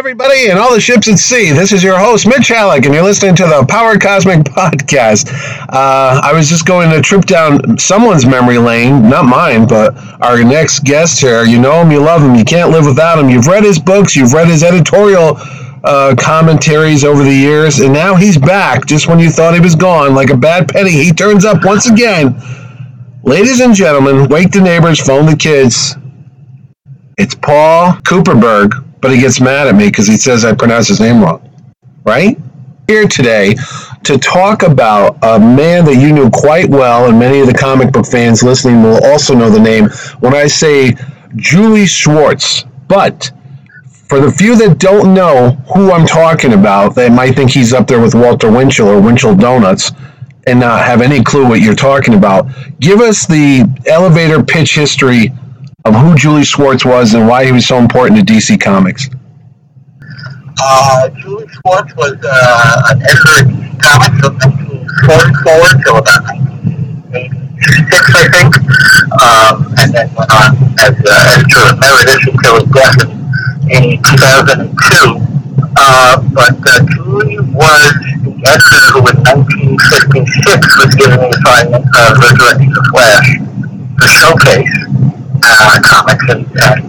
everybody, and all the ships at sea. This is your host, Mitch Halleck, and you're listening to the Power Cosmic Podcast. Uh, I was just going to trip down someone's memory lane, not mine, but our next guest here. You know him, you love him, you can't live without him. You've read his books, you've read his editorial uh, commentaries over the years, and now he's back just when you thought he was gone. Like a bad penny, he turns up once again. Ladies and gentlemen, wake the neighbors, phone the kids. It's Paul Kupperberg, but he gets mad at me because he says I pronounce his name wrong. Right? Here today to talk about a man that you knew quite well, and many of the comic book fans listening will also know the name when I say Julie Schwartz. But for the few that don't know who I'm talking about, they might think he's up there with Walter Winchell or Winchell Donuts and not have any clue what you're talking about. Give us the elevator pitch history of who Julie Schwartz was and why he was so important to DC Comics. Uh, Julie Schwartz was uh, an editor at DC Comics from 1944 till about 1986, I think, um, and then went on as uh, editor emeritus until his death in, in 2002. Uh, but uh, Julie was the editor who in 1956 was given the assignment of resurrecting the Flash, the showcase uh, comics, and, and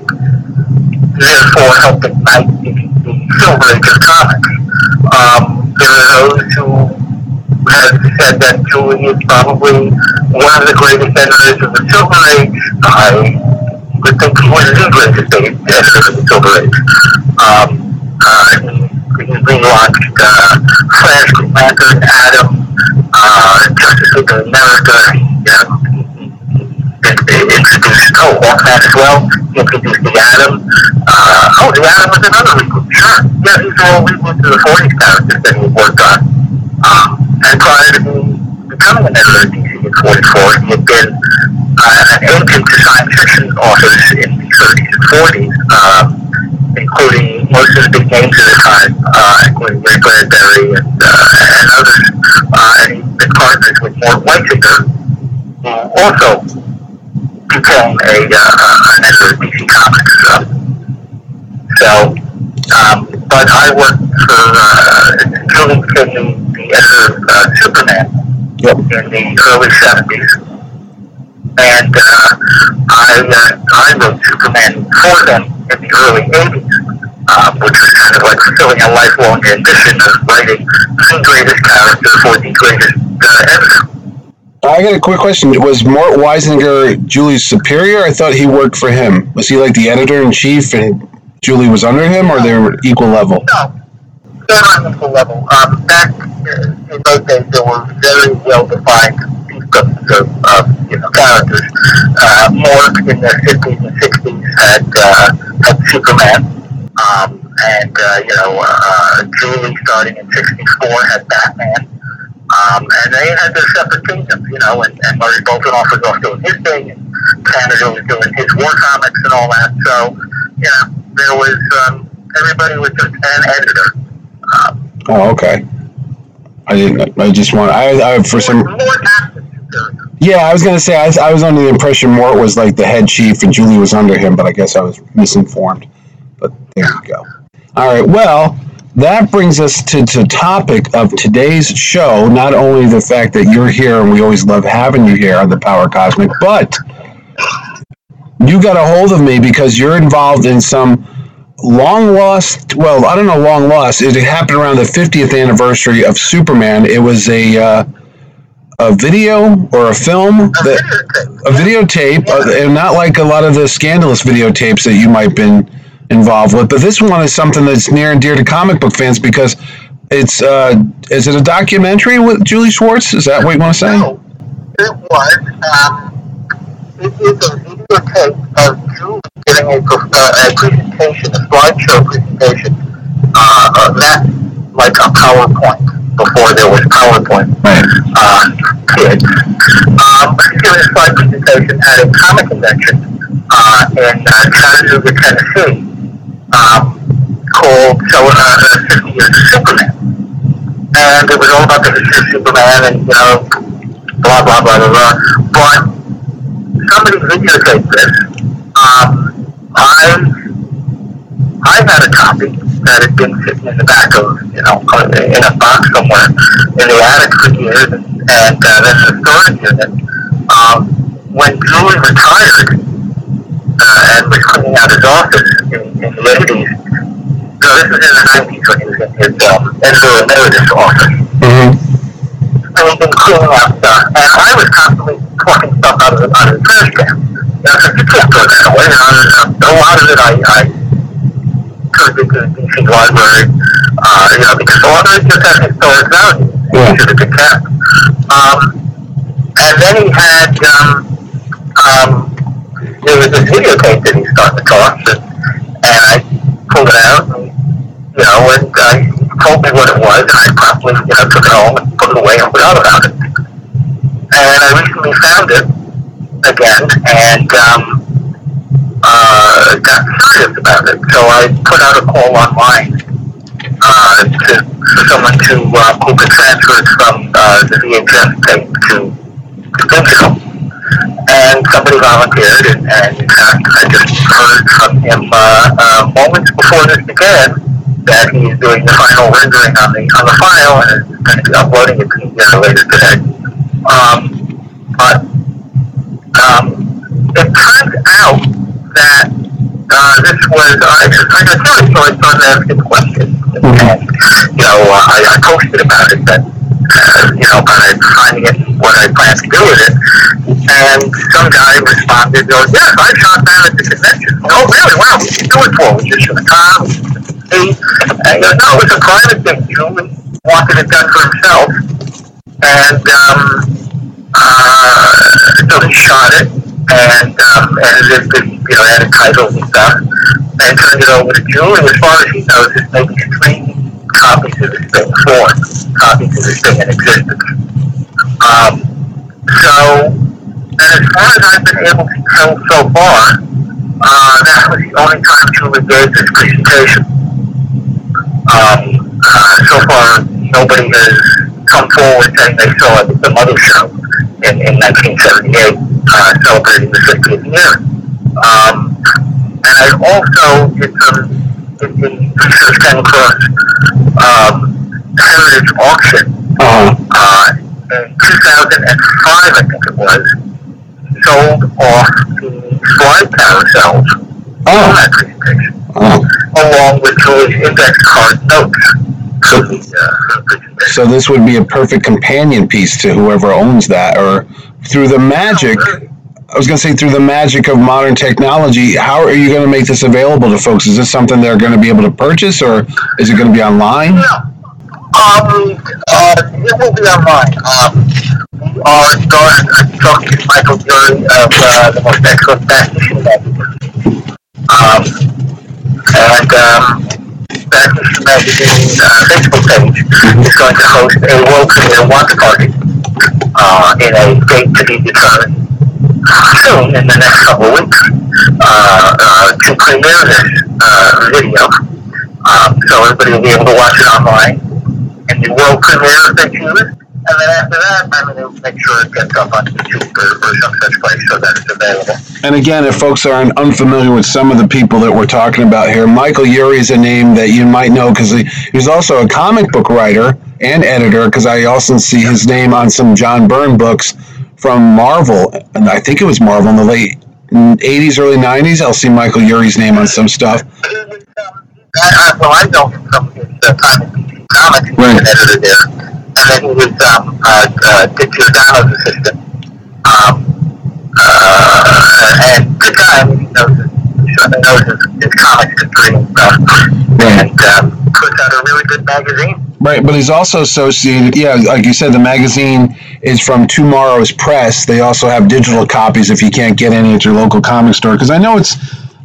therefore helped ignite the, the silver age of comics. Um, there are those who have said that Julie is probably one of the greatest editors of the silver age. I would think he was the greatest editor of the silver age. Um, uh, he, he relaunched uh, Flash, Lantern, Atom, uh, Justice League of America. Oh Hawkman as well. He introduced the Atom. Uh, oh, the Atom was another reboot. Sure, yeah, these are all reboots of the '40s characters that he worked on. Um, and prior to becoming an editor at DC in '44, he had been uh, an agent to science fiction authors in the '30s and '40s, um, including most of the big names at the time, uh, including Ray Bradbury and, uh, and others. Uh, and he's been partners with Mort Weisinger, who also became a uh, an DC Comics. So, so um, but I worked for uh, Julie became the editor of uh, Superman Yep. in the early '70s, and uh, I uh, I wrote Superman for them in the early '80s. Um, which was kind of like fulfilling a lifelong ambition of writing the greatest character for the greatest uh, editor. I got a quick question. Was Mort Weisinger Julie's superior? I thought he worked for him. Was he like the editor in chief and Julie was under him, or they were equal level? No, they're on equal level. Um, back uh, in those days, there were very well-defined fiefdoms of, of you know characters. Uh, Mort in the 50s and 60s had uh, had Superman, um, and uh, you know uh, Julie starting in '64 had Batman. Um, and they had their separate kingdoms, you know, and, and Murray Boltinoff was off doing his thing, and Canada was doing his war comics and all that. So, you know, there was um, everybody was just an editor. Um, Oh, okay. I didn't. I just want. I, I for some. more active superior. Yeah, I was gonna say I, I was under the impression Mort was like the head chief and Julie was under him, but I guess I was misinformed. But there you go. All right. Well, that brings us to the topic of today's show. Not only the fact that you're here and we always love having you here on the Power Cosmic, but you got a hold of me because you're involved in some long lost. Well, I don't know, long lost. It happened around the 50th anniversary of Superman. It was a uh, a video or a film A that videotape. a videotape, uh, and not like a lot of the scandalous videotapes that you might have been involved with. But this one is something that's near and dear to comic book fans because it's uh, is it a documentary with Julie Schwartz? Is that what you want to say? No, it was. Um, it is a videotape of Julie giving a, uh, a presentation, a slideshow presentation. Uh, that like a PowerPoint before there was PowerPoint. Right. Uh, kids. Um, she gave a slide presentation at a comic convention uh, in uh, Chattanooga, Tennessee, um, called uh, uh, 50 Years of Superman. And it was all about the history of Superman and, you know, blah, blah, blah, blah, blah. But somebody videotaped this. Um, I, I had a copy that had been sitting in the back of, you know, in a box somewhere in the attic for years, and, and uh, then the storage unit. Um, when Julie retired uh, and was cleaning out his office in, in the 80s, so this was in the 90s when he was in his um, editor emeritus office. Mm-hmm. And he'd been cleaning out stuff, and I was constantly plucking stuff out of the, out of the trash can. You know, so you can't throw that away. And I, a lot of it I, I turned into the DC library, uh, you know, because a lot of it just has historic value. Yeah. Should have been kept. Um, and then he had, um, there was this videotape that he started to toss, and, and I pulled it out, and, you know, and uh, he told me what it was, and I promptly, you know, took it home and put it away and forgot about it. And I recently found it again, and um, uh, got serious about it. So I put out a call online uh, to, for someone to uh, who could transfer it from uh, the VHS tape to, to digital. And somebody volunteered, and, and in fact, I just heard from him uh, uh, moments before this began that he's doing the final rendering on the on the file and is going to be uploading it to me uh, later today. Um, but um, it turns out that uh, this was I just I got curious, so I started asking questions, and you know uh, I, I posted about it that uh, you know kind of finding it what I plan to do with it, and some guy responded, goes, yes, I shot down at the convention. Oh really? Wow, what did you do it for? Was it it in a state? And he goes, no, it was a private thing. Julie wanted it done for himself, and um, uh, so he shot it and um, edited the, you know, added titles and stuff, and turned it over to Julie. As far as he knows, there's maybe three copies of this thing, four copies of this thing in existence. Um, so, and as far as I've been able to tell so far, uh, that was the only time Julie gave this presentation. Um, uh, so far, nobody has come forward saying they saw it at the Mother Show in, in 1978, uh, celebrating the 50th year. Um, and I also did some in research came across um, Heritage Auction Uh, uh, in 2005, I think it was, sold off the slide carousels on oh, that presentation, oh. along with Julie's index card notes. So- uh, for the presentation. So this would be a perfect companion piece to whoever owns that, or through the magic. I was going to say through the magic of modern technology. How are you going to make this available to folks? Is this something they're going to be able to purchase, or is it going to be online? Yeah. Um, uh, it will be online. Um, we are going to talk to Michael Eury of uh, the most excellent magazine. Um, and um, Fashion Magazine uh, Facebook page is going to host a world premiere watch party uh, in a date to be determined soon in the next couple of weeks to premiere this video. Um, so everybody will be able to watch it online and the world premiere if they choose. And then after that, I'm going to make sure it gets up on YouTube or, or some such place so that it's available. And again, if folks are unfamiliar with some of the people that we're talking about here, Michael Eury is a name that you might know because he, he's also a comic book writer and editor. Because I also see his name on some John Byrne books from Marvel, and I think it was Marvel in the late '80s, early '90s. I'll see Michael Eury's name on some stuff. I, I, well, I know him from his uh, time in DC Comics. He was Right. editor there. And then he was um, uh, uh, Dick Giordano's assistant. Um, uh, and good guy. He knows his, certainly knows his, his comics and stuff. And um, puts out a really good magazine. Right, but he's also associated. Yeah, like you said, the magazine is from TwoMorrows Press. They also have digital copies if you can't get any at your local comic store. Because I know it's,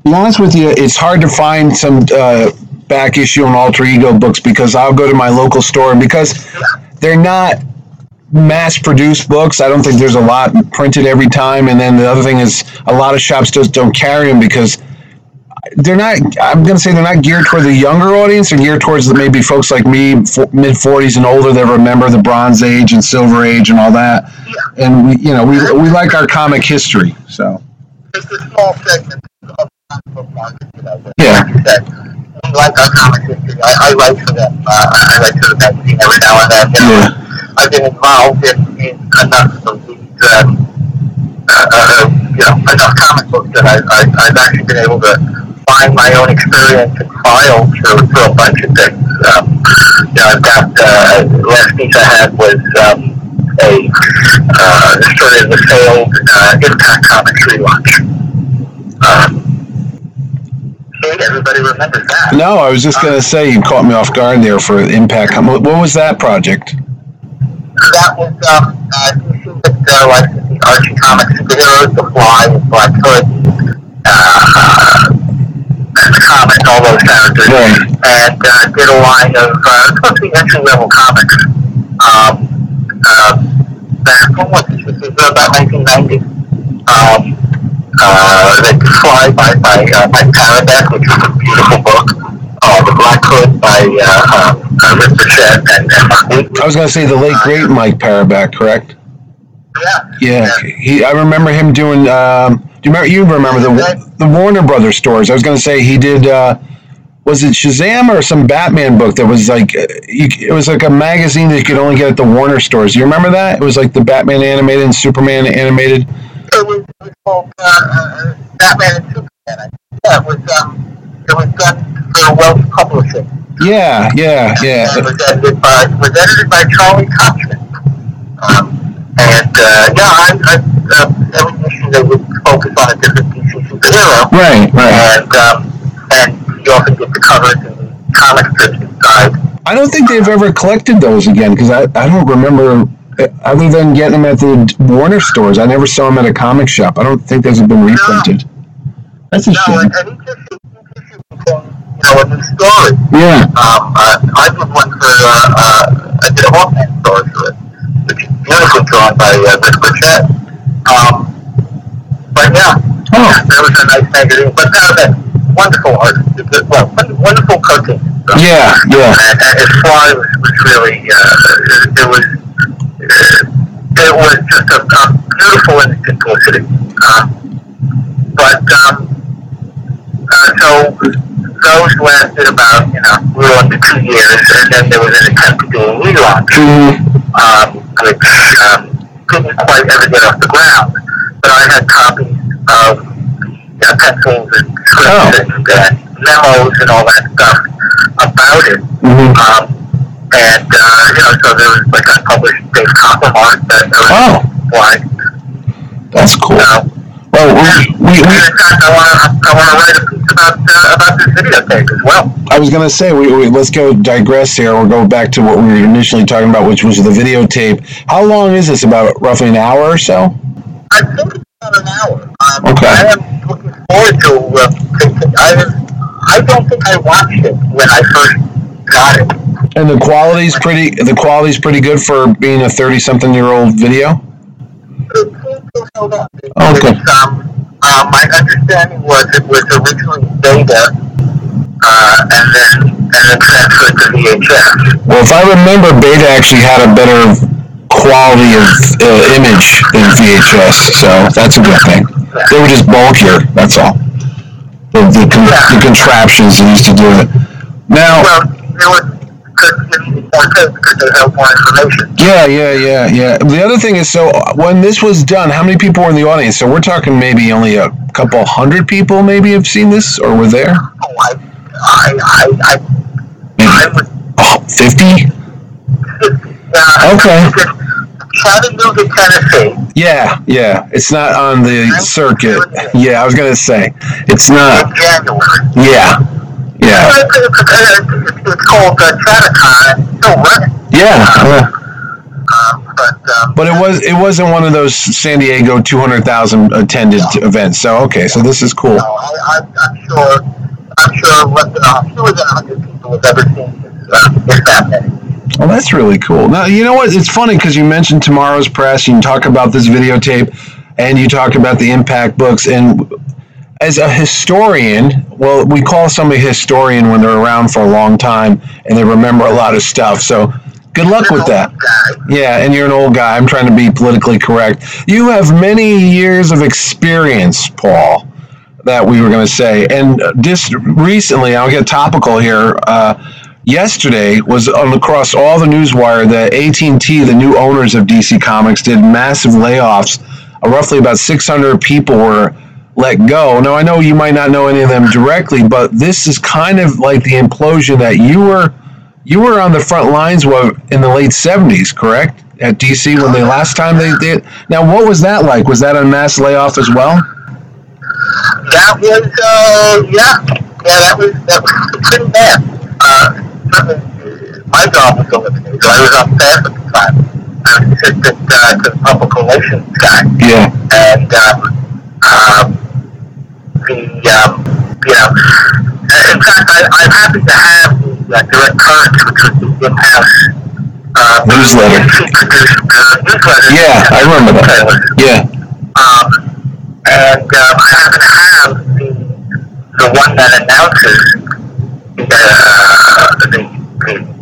be honest with you, it's hard to find some uh, back issue and alter ego books because I'll go to my local store and because they're not mass produced books. I don't think there's a lot printed every time. And then the other thing is a lot of shops just don't carry them because they're not i'm going to say they're not geared toward the younger audience they're geared towards the, maybe folks like me mid 40s and older that remember the bronze age and silver age and all that yeah. and we you know we, we like our comic history so It's a small segment of comic book market. You know, Yeah. Like you I like our comic history. I, I write for them. Uh, I write for the magazine every now and then. You know, Yeah. I've been involved in, in enough of these, um, uh, uh, you know, enough comic books that I, I, I've actually been able to find my own experience and files for, for a bunch of things. Um, you know, I've got, uh, last piece I had was, um, a, uh, story of the failed, uh, Impact Comics relaunch. Um, everybody remembers that. No, I was just gonna say you caught me off guard there for Impact. What what was that project? that was um, uh, uh, licensing Archie Comics superheroes, The Fly, Black Hood, uh, and all those characters, Right. and uh, did a line of uh, supposed to be entry level comics. Um, uh, back when was this? This was about 1990. Um, uh, the Fly by by uh, Mike Parobeck, which is a beautiful book. Uh, the Black Hood by uh, uh, uh, Rick and, and I was gonna say the late great Mike Parobeck, correct? Yeah. Yeah, he. I remember him doing. Um, you remember? You remember the the Warner Brothers stores? I was gonna say he did. Uh, was it Shazam or some Batman book that was like uh, you, it was like a magazine that you could only get at the Warner stores. You remember that? It was like the Batman animated and Superman animated. It was, it was called uh, uh, Batman and Superman. Yeah, it was um, it was done for Welsh Publishing. Yeah, yeah, And yeah. it was edited by was edited by Charlie Kochman. Um, and uh, yeah, I, I uh, they would focus on a different DC superhero, Right, right. and um, and you often get the covers and the comic strips inside. I don't think they've ever collected those again because I, I don't remember uh, other than getting them at the Warner stores. I never saw them at a comic shop. I don't think those have been reprinted. That's a No, shame. and, and each issue, each you know a new story. Yeah. Um, uh, I did one for, uh, uh, I did a Hawkman story for it, which is beautifully drawn by uh, Rick Burchett. Um. That was a nice magazine. But now that wonderful art, well, won- wonderful cartoon. Yeah, yeah. And, and his fly was, was really, uh, it, was, uh, it was just a, a beautiful simplicity. Uh, but, um, uh, so those lasted about, you know, a little under two years, and then there was an attempt to do a relaunch, um, which um, didn't quite ever get off the ground. But I had copies of you know, pencils and scripts Oh. and uh, memos and all that stuff about it. Mhm. Um, and, uh, you know, so there was like unpublished Dave Coppel art that was Oh. like, That's cool. uh, Well, we, we, we, in fact, I want to I to write a piece about uh, about this videotape as well. I was gonna say we, we let's go digress here. We'll go back to what we were initially talking about, which was the videotape. How long is this? About roughly an hour or so? I think it's about an hour. Um, Okay. I forward to. Uh, I I don't think I watched it when I first got it. And the quality's pretty. The quality's pretty good for being a thirty-something-year-old video. It seems to held up. It, Okay. Um, uh, my understanding was it was originally beta, uh, and then and then transferred to VHS. Well, if I remember, Beta actually had a better quality of uh, image than VHS, so that's a good thing. They were just bulkier. That's all. The the, con- the contraptions used to do it. Now. Well, there was because you needed more tape because they held more information. Yeah, yeah, yeah, yeah. The other thing is, so when this was done, how many people were in the audience? So we're talking maybe only a couple hundred people, maybe have seen this or were there. Oh, I, I, I, I, I was oh, 50? uh, Okay. Chattanooga, Tennessee. Yeah, yeah. It's not on the circuit. Yeah, I was gonna say it's not. in January. Yeah, yeah, It's, called uh. Still running. yeah. yeah. Um, but um, But it was it wasn't one of those San Diego two hundred thousand attended events. So okay, so this is cool. no, I, I, I'm sure. I'm sure less than a fewer than hundred people have ever seen this. Uh, this that many. Well, that's really cool. Now, you know what? It's funny because you mentioned TwoMorrows press. You talk about this videotape, and you talk about the impact books. And as a historian, well, we call somebody a historian when they're around for a long time and they remember a lot of stuff. So, good luck with that. Yeah, and you're an old guy. I'm trying to be politically correct. You have many years of experience, Paul. that we were going to say. And just recently, I'll get topical here. Uh, yesterday was across all the newswire that AT&T, the new owners of DC Comics, did massive layoffs. Uh, roughly about 600 people were let go. Now I know you might not know any of them directly, but this is kind of like the implosion that you were you were on the front lines in the late 70s, correct? At DC when the last time they did. Now what was that like? Was that a mass layoff as well? That was uh yeah. Yeah, that was that was pretty bad. Uh my job was eliminated. I was on staff at the time. I was assistant uh, to the public relations guy. Yeah. And um, um, the um, you know, in fact, I, I happen to have the uh, direct current, which was the in-house uh, newsletter. Produced, uh, newsletter. Yeah, I remember that. Yeah. Um, and um, I happen to have the the one that announces uh, the, the, the.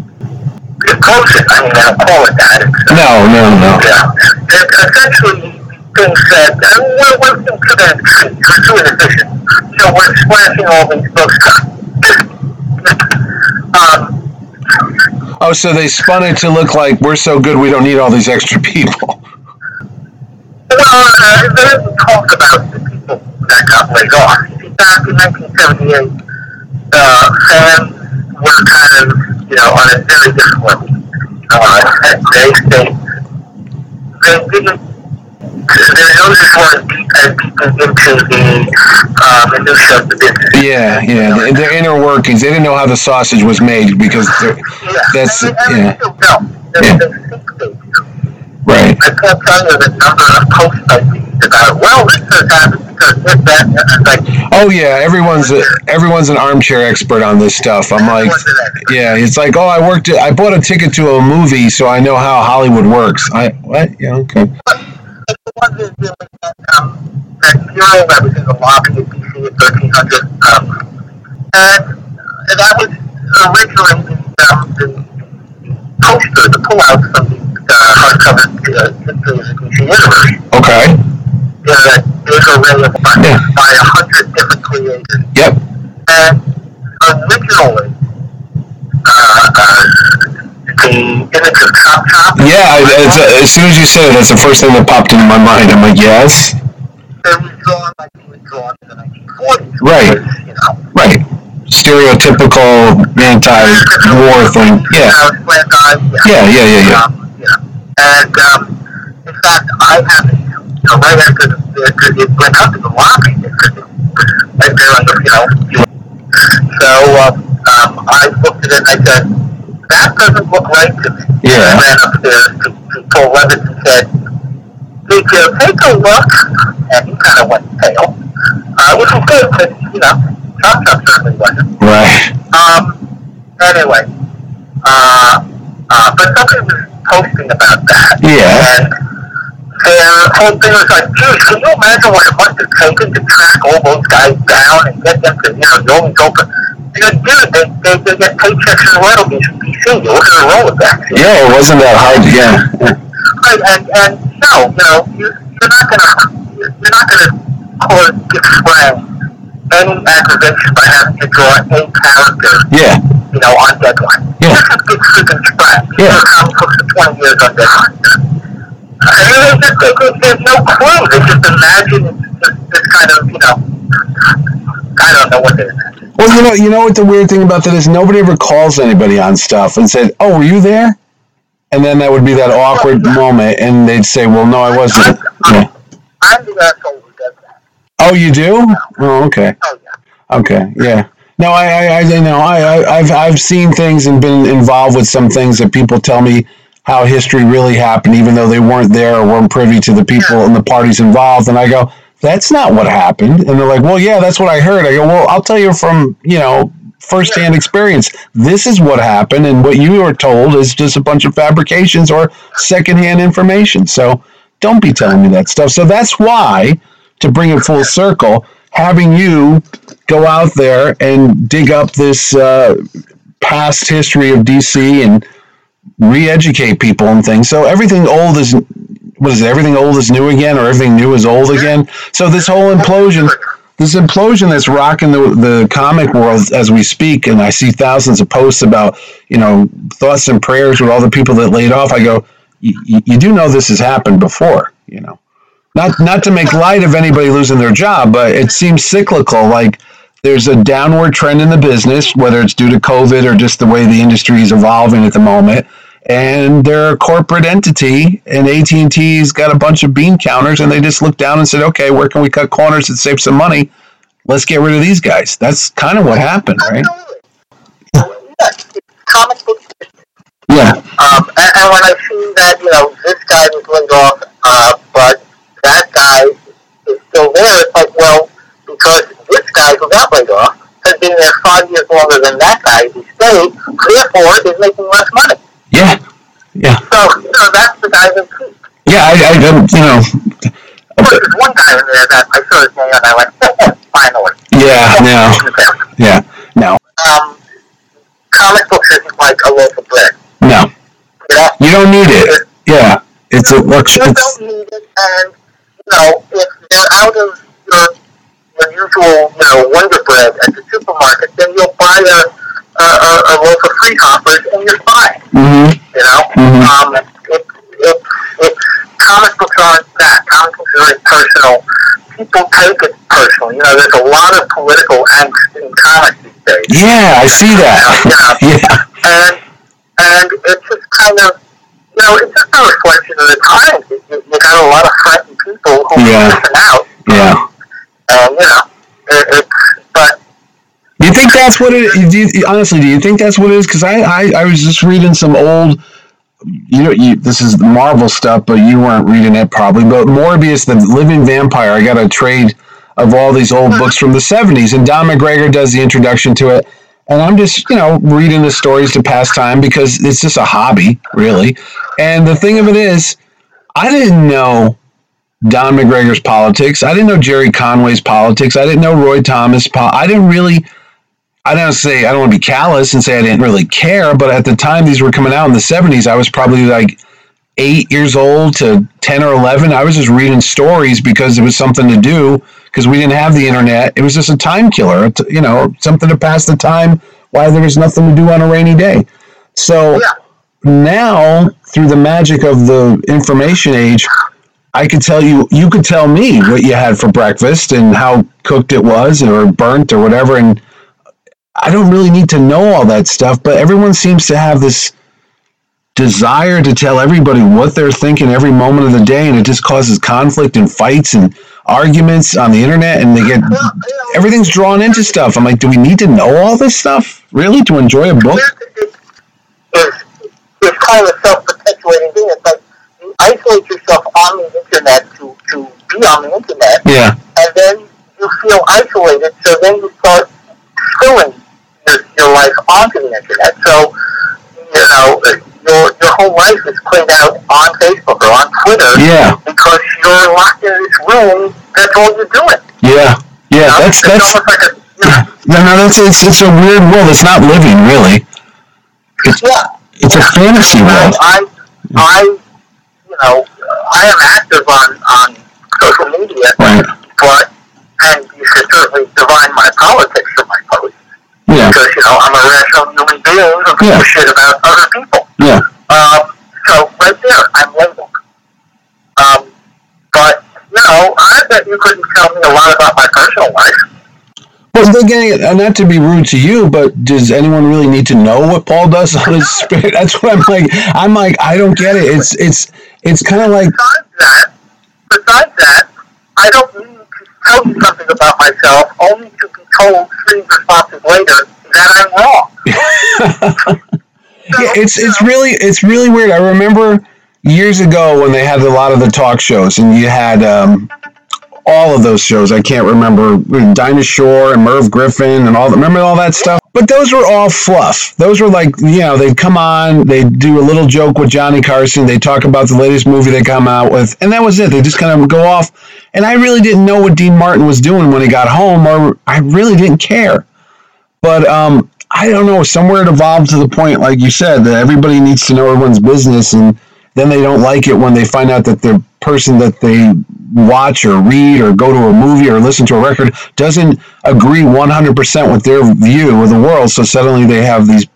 I mean, I don't call it that. It's, no, no, no. Yeah. It essentially things that uh, we're, we're considered treats. We're too inefficient. So we're splashing all these books. um, Oh, so they spun it to look like we're so good we don't need all these extra people. Well, uh, there is talk about the people that got laid off. Back in 1978, uh, fans were kind of, you know, on a very different level. Uh, they, they, they didn't, their noses weren't deep as deep into the uh, minutia of the business. Yeah, yeah, the, the inner workings. They didn't know how the sausage was made because yeah. that's, and, and yeah. Still don't. They, Yeah. Right. I can't tell you the number of posts I see about, well, this has happened because this, that, and it's like, Oh yeah, everyone's a, everyone's an armchair expert on this stuff. I'm like, everyone's an expert. yeah, it's like, oh, I worked, I bought a ticket to a movie, so I know how Hollywood works. I what? Yeah, okay. It's the one that's dealing with um, that mural that was in the lobby at DC at 1300. Um, and that was originally the, um, the, the poster, the pullout from the uh, hardcover uh, History of the DC Universe. Okay. You know, that those are really by, Yeah. by a hundred different creators. Yep. And originally, uh, uh, the image of Chop Chop Yeah, uh, as soon as you said it, that's the first thing that popped into my mind. I'm like, yes, it was drawn like it was drawn in the 1940s. Right. You know, right. Stereotypical anti-war thing. Yeah. Yeah, yeah, yeah, yeah. Um, you know, and um, in fact, I happened to, you know, right after the, after it went up in the lobby, because it was right there on the, you know, so um, um, I looked at it and I said, that doesn't look right to me. Yeah. I ran upstairs to, to Paul Levitz and said, did you take a look? And he kind of went pale, uh, which was good, because, you know, Chop Chop certainly wasn't. Right. Um, anyway, uh, uh, but somebody was posting about that. Yeah. And their whole thing was like, geez, can you imagine what it must have taken to track all those guys down and get them to, you know, only open? Because, dude, they, they, they get paychecks and royalties from DC. You look at the roll with that. Yeah, it wasn't that hard. Yeah. Right, and, and no, you know, you, you're not gonna, you're not gonna cause, give Frank any aggravation by having to draw a character Yeah. you know, on deadline. Yeah. This is big freaking crap. Yeah. Your comic books for 20 years on deadline. I mean, they just, they, they, there's no clue. They just imagine this, this kind of, you know, I don't know what they imagine. Well, you know, you know what the weird thing about that is nobody ever calls anybody on stuff and said, "Oh, were you there?" And then that would be that awkward moment, and they'd say, "Well, no, I wasn't." Yeah. I'm the asshole who does that. Oh, you do? Oh, okay. Oh, yeah. Okay, yeah. No, I, I, I you know, I, I, I've, I've seen things and been involved with some things that people tell me how history really happened, even though they weren't there or weren't privy to the people and the parties involved. And I go, that's not what happened. And they're like, well, yeah, that's what I heard. I go, well, I'll tell you from, you know, firsthand experience. This is what happened, and what you are told is just a bunch of fabrications or secondhand information. So don't be telling me that stuff. So that's why, to bring it full circle, having you go out there and dig up this uh, past history of DC and re-educate people and things. So everything old is what is it? Everything old is new again, or everything new is old again. So this whole implosion, this implosion that's rocking the, the comic world as we speak, and I see thousands of posts about, you know, thoughts and prayers with all the people that laid off. I go, you do know this has happened before, you know. Not not to make light of anybody losing their job, but it seems cyclical. Like there's a downward trend in the business, whether it's due to COVID or just the way the industry is evolving at the moment. And they're a corporate entity, and AT and T's got a bunch of bean counters, and they just looked down and said, "Okay, where can we cut corners and save some money? Let's get rid of these guys." That's kind of what happened, right? Comic books. Yeah. Um, and, and when I see that, you know, this guy was off, uh, but that guy is still there, it's like, who got laid off has been there five years longer than that guy who stayed, therefore is making less money. Yeah. Yeah. So, you know, that's the guy that keeps. Yeah, I, I don't, you know. Of course, there's one guy in there that I saw his name and I went, finally. Yeah, no. Yeah, no, Um, comic books isn't like a loaf of bread. no. You know? You don't need it. Yeah, it's a work. You It's, don't need it, and you know if they're out of your your usual you know Wonder Bread at the supermarket, then you'll buy a a, a, loaf of free hoppers and you're fine. hmm You know, Mhm. um, it, it, it, comic books aren't that. Comic books are very personal. People take it personally. You know, there's a lot of political angst in comics these days. Yeah, I see that. yeah, and and it's just kind of you know it's just a reflection of the times. You, you, you got a lot of frightened people who Yeah. are missing out, yeah. And you know it, it's but Do you think that's what it? Do you, honestly, do you think that's what it is? Because I, I, I was just reading some old. You know, you, this is Marvel stuff, but you weren't reading it probably. But Morbius, the living vampire, I got a trade of all these old uh-huh. books from the '70s, and Don McGregor does the introduction to it. And I'm just, you know, reading the stories to pass time because it's just a hobby, really. And the thing of it is, I didn't know Don McGregor's politics. I didn't know Gerry Conway's politics. I didn't know Roy Thomas. Po- I didn't really. I don't say I don't want to be callous and say I didn't really care, but at the time these were coming out in the '70s, I was probably like eight years old to ten or eleven. I was just reading stories because it was something to do because we didn't have the internet. It was just a time killer, you know, something to pass the time while there was nothing to do on a rainy day. So yeah, now through the magic of the information age i could tell you you could tell me what you had for breakfast and how cooked it was or burnt or whatever and i don't really need to know all that stuff but everyone seems to have this desire to tell everybody what they're thinking every moment of the day and it just causes conflict and fights and arguments on the internet and they get everything's drawn into stuff i'm like do we need to know all this stuff really to enjoy a book kind of self-perpetuating thing. It's like isolate yourself on the internet to to be on the internet, yeah and then you feel isolated. So then you start spilling your, your life onto the internet. So you know your your whole life is played out on Facebook or on Twitter yeah because you're locked in this room. That's all you're doing. yeah yeah you know? that's it's that's like a you know, No, no, that's it's, it's a weird world. It's not living, really. It's yeah. it's a fantasy world. I, I, you know, I am active on on social media, Right. but and you should certainly divine my politics from my posts Yeah, because you know I'm a rational human being who gives Yeah. shit about other people. yeah, Um, so right there, I'm labeled. Um, but you know, I bet you couldn't tell me a lot about my personal life. Well, again, not to be rude to you, but does anyone really need to know what Paul does on his spirit? That's what I'm like. I'm like, I don't get it. It's it's it's kind of like Besides that, besides that, I don't need to tell you something about myself only to be told three responses later that I'm wrong. So, Yeah, it's it's really it's really weird. I remember years ago when they had a lot of the talk shows, and you had um, all of those shows. I can't remember Dinah Shore and Merv Griffin and all. Remember all that stuff? But those were all fluff. Those were like you know they'd come on, they'd do a little joke with Johnny Carson, they'd talk about the latest movie they come out with, and that was it. They just kind of go off. And I really didn't know what Dean Martin was doing when he got home, or I really didn't care. But um, I don't know. Somewhere it evolved to the point, like you said, that everybody needs to know everyone's business, and then they don't like it when they find out that the person that they watch or read or go to a movie or listen to a record doesn't agree 100% with their view of the world. So suddenly they have these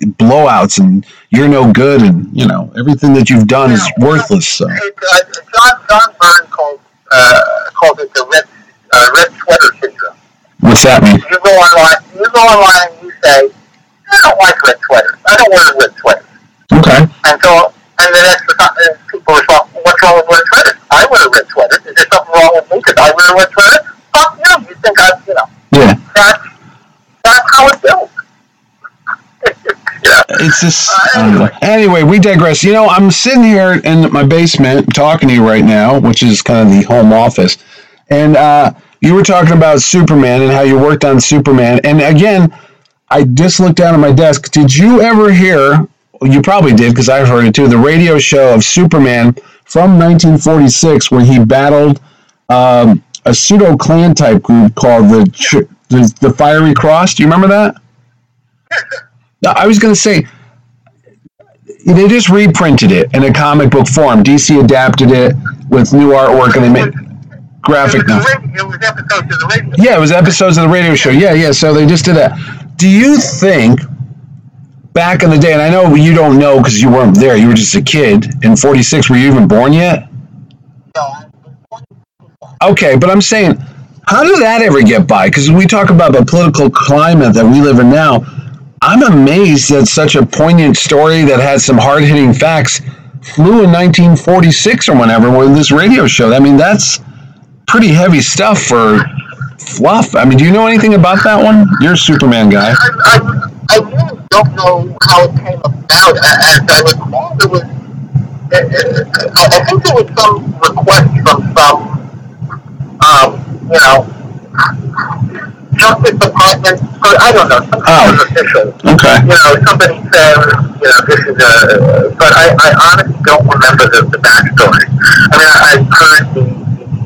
blowouts and you're no good and, you know, everything that you've done is worthless. So. It, uh, John, John Byrne called, uh, called it the red, uh, red sweater syndrome. What's that mean? You go online, you go online and you say, I don't like red sweaters. I don't wear red sweaters. Okay. And so, and the next and people respond, what's wrong with red sweaters? I wear red sweater. Is there something wrong with me because I wear a red sweater? Fuck you. You think I, you know, Yeah. that's, that's how it's built. yeah. It's just Uh, don't anyway. We digress. You know, I'm sitting here in my basement talking to you right now, which is kind of the home office, and uh, you were talking about Superman and how you worked on Superman. And again, I just looked down at my desk. Did you ever hear? You probably did because I've heard it too. The radio show of Superman from 1946, where he battled um, a pseudo clan type group called the, the the Fiery Cross. Do you remember that? No, I was going to say they just reprinted it in a comic book form. DC adapted it with new artwork, and they made graphic it, was the radio, it was episodes of the radio. Yeah, it was episodes of the radio show. Yeah, yeah. So they just did that. Do you think back in the day, and I know you don't know because you weren't there, you were just a kid in '46. Were you even born yet? Was Okay, but I'm saying, how did that ever get by? Because we talk about the political climate that we live in now. I'm amazed that such a poignant story that has some hard hitting facts flew in 1946 or whenever with this radio show. I mean, that's pretty heavy stuff for fluff. I mean, do you know anything about that one? You're a Superman guy. I, I, I really don't know how it came about. As I recall, there was, uh, uh, I I think there was some request from some, um, you know, Justice Department, or I don't know, some kind of official. Okay. You know, somebody said, you know, this is a, but I, I honestly don't remember the, the backstory. I mean, I, I've heard the,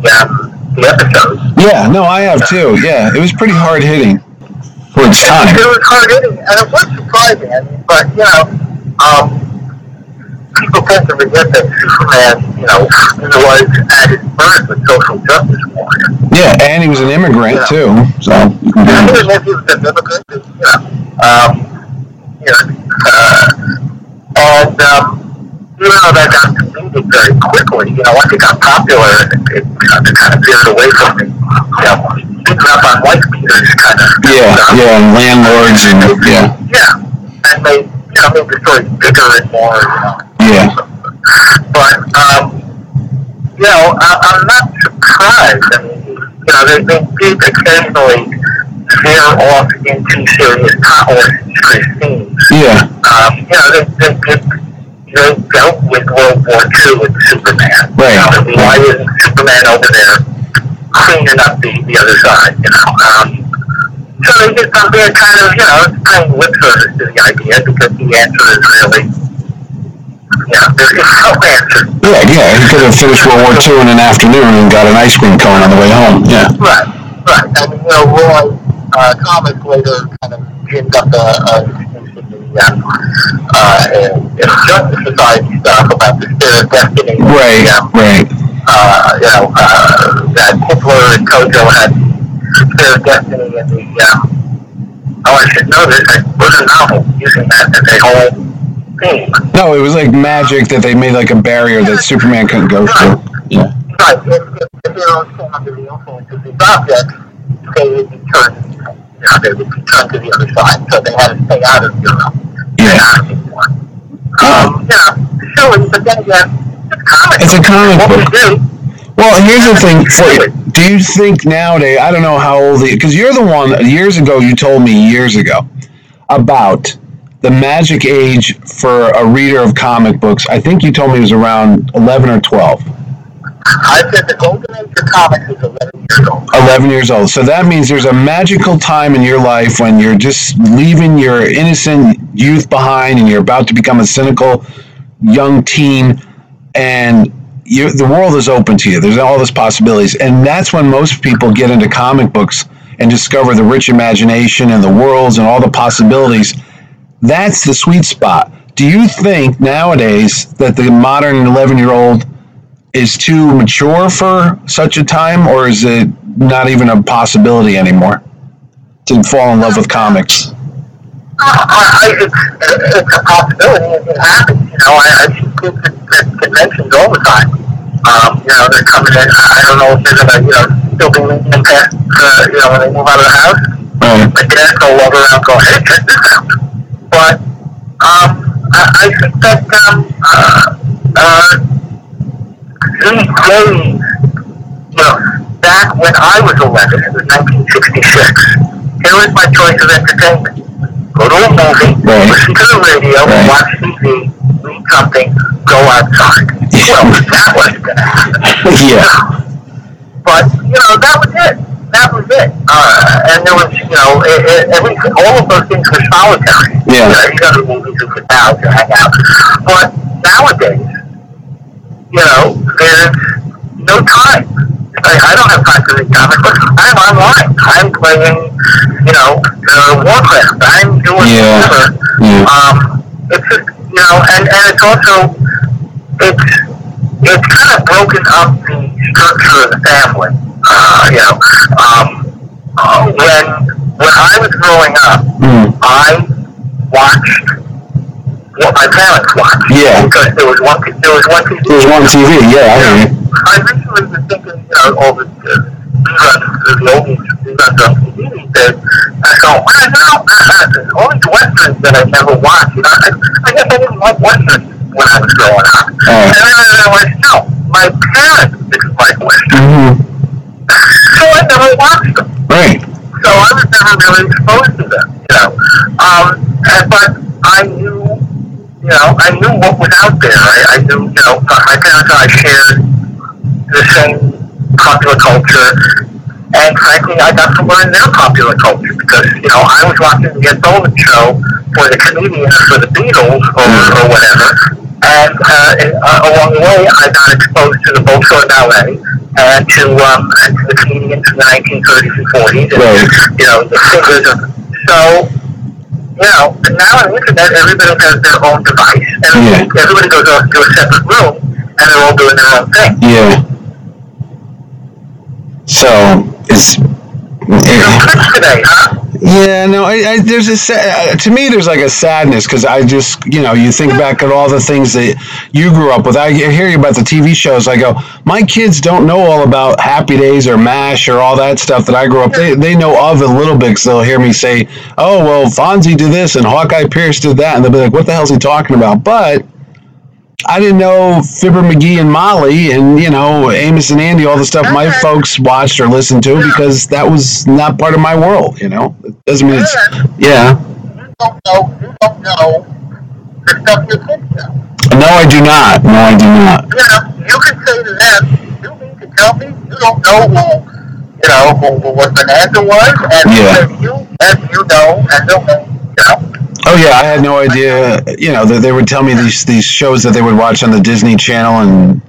the, um, the episodes. Yeah, no, I have too. Yeah, it was pretty hard hitting for its time. It was hard hitting, and it was surprising. I mean, but you know, um, people tend to forget that Superman, you know, was at his birth a social justice warrior. Yeah, and he was an immigrant too. So you can And do even if he was an immigrant, you know, um, you know, uh, and um, even though that got defeated very quickly, you know, once it got popular, it, it of, kind of veered away from it. You know, beating up on white beaters kind of. Yeah, yeah, and landlords and yeah, Yeah, and they, you know, made the story bigger and more, you know. yeah, But, um, you know, I, I'm not surprised. I mean, you know, they, they did occasionally veer off into serious serious themes. yeah, Um, you know, they, they, they, they dealt with World War II with Superman. Right. You know, I mean, why isn't Superman over there cleaning up the, the other side, you know? Um, so they did something kind of, you know, kind of lip service to the idea because the answer is really, you know, there is no answer. yeah, yeah. He could have finished World War II in an afternoon and got an ice cream cone on the way home. Yeah, Right, right. I mean, you know, Roy uh, Comics later kind of ginned up a, a distinction in the uh, in, in Society stuff about the Spear of Destiny. right, right. uh, you know, uh, that Hitler and Tojo had Spear of Destiny in the, um, oh, I should know this, I wrote a novel using that as a whole theme. No, it was like magic that they made like a barrier that Superman couldn't go through. Yeah, Right, if, if, if they don't under the influence of these objects, they would be turned, you know, they would be turned to the other side, so they had to stay out of Europe. Yeah. out of anymore. Um, you know, silly, but then again, it's comic. It's a comic what book. we do, Well, here's the thing for you. Do you think nowadays, I don't know how old, because you're the one, years ago, you told me years ago about the magic age for a reader of comic books. I think you told me it was around 11 or 12. I said the golden age for comics is 11 years old. 11 years old. So that means there's a magical time in your life when you're just leaving your innocent youth behind and you're about to become a cynical young teen and you, the world is open to you. There's all these possibilities. And that's when most people get into comic books and discover the rich imagination and the worlds and all the possibilities. That's the sweet spot. Do you think nowadays that the modern 11 year old is too mature for such a time, or is it not even a possibility anymore to fall in love with comics? I, I, it's, it's a possibility. It happens. You know, I, I see kids at, at conventions all the time. Um, you know, they're coming in. I, don't know if they're gonna, you know, still be leaving past, uh, you know, when they move out of the house. Right. Like they're gonna walk around, go, hey, check this out. But um, I, I think that um, uh, uh, these you know, back when I was 11, it was 1966. Here was my choice of entertainment. Go to a movie, Right. listen to the radio, Right. watch TV, read something, go outside. Well, that wasn't going to happen. yeah. But, you know, that was it. That was it. Uh, and there was, you know, it, it, everything, all of those things were solitary. Yeah. You, know, you go to movies and sit down to hang out. But nowadays, you know, there's no time. I, I don't have time to read comic books. I'm online. I'm playing, you know, uh, Warcraft. I'm doing Yeah. whatever. Yeah. Um, it's just, you know, and, and it's also, it's, it's kind of broken up the structure of the family. Uh, you know, um, uh, when, when I was growing up, Mm. I watched what my parents watched. Yeah. Because there was one, there was one TV. There's one TV. Yeah, I hear you. I recently was thinking, you know, all the uh, reruns, the old reruns on TV these days. I go, well, you know, uh, all these westerns that I never watched. You know, I, I guess I didn't like westerns when I was growing up. Oh. And then I realized, no, my parents didn't like westerns, hmm so I never watched them. Right. So I was never really exposed to them, you know. Um, and, but I knew, you know, I knew what was out there. I, I knew, you know, my parents and I shared the same popular culture. And frankly, I got to learn their popular culture because, you know, I was watching the Ed Sullivan show for the comedians for the Beatles or, or whatever. And uh, uh, along the way, I got exposed to the Bolshoi Ballet and to, um, and to the comedians from the 1930s and 40s. And, Right. you know, the figures of. So, know, now on the internet, everybody has their own device, and Yeah. everybody goes off to a separate room, and they're all doing their own thing. Yeah. So it's. You're Twitch today, huh? Yeah, no, I, I, there's a uh, to me there's like a sadness because I just you know you think back at all the things that you grew up with. I hear you about the TV shows. I go, my kids don't know all about Happy Days or Mash or all that stuff that I grew up. They they know of a little bit because they'll hear me say, oh well, Fonzie did this and Hawkeye Pierce did that, and they'll be like, what the hell's he talking about? But I didn't know Fibber McGee and Molly and you know Amos and Andy, all the stuff my uh-huh. folks watched or listened to because that was not part of my world. You know, it doesn't mean it's uh-huh. yeah. You don't know. You don't know the stuff know. No, I do not. No, I do not. You know, you can say to them, "You mean to tell me you don't know who, you know, who, who what Bonanza was?" And Yeah. you, and you know, and they'll know. Oh yeah, I had no idea. You know, that they would tell me these these shows that they would watch on the Disney Channel, and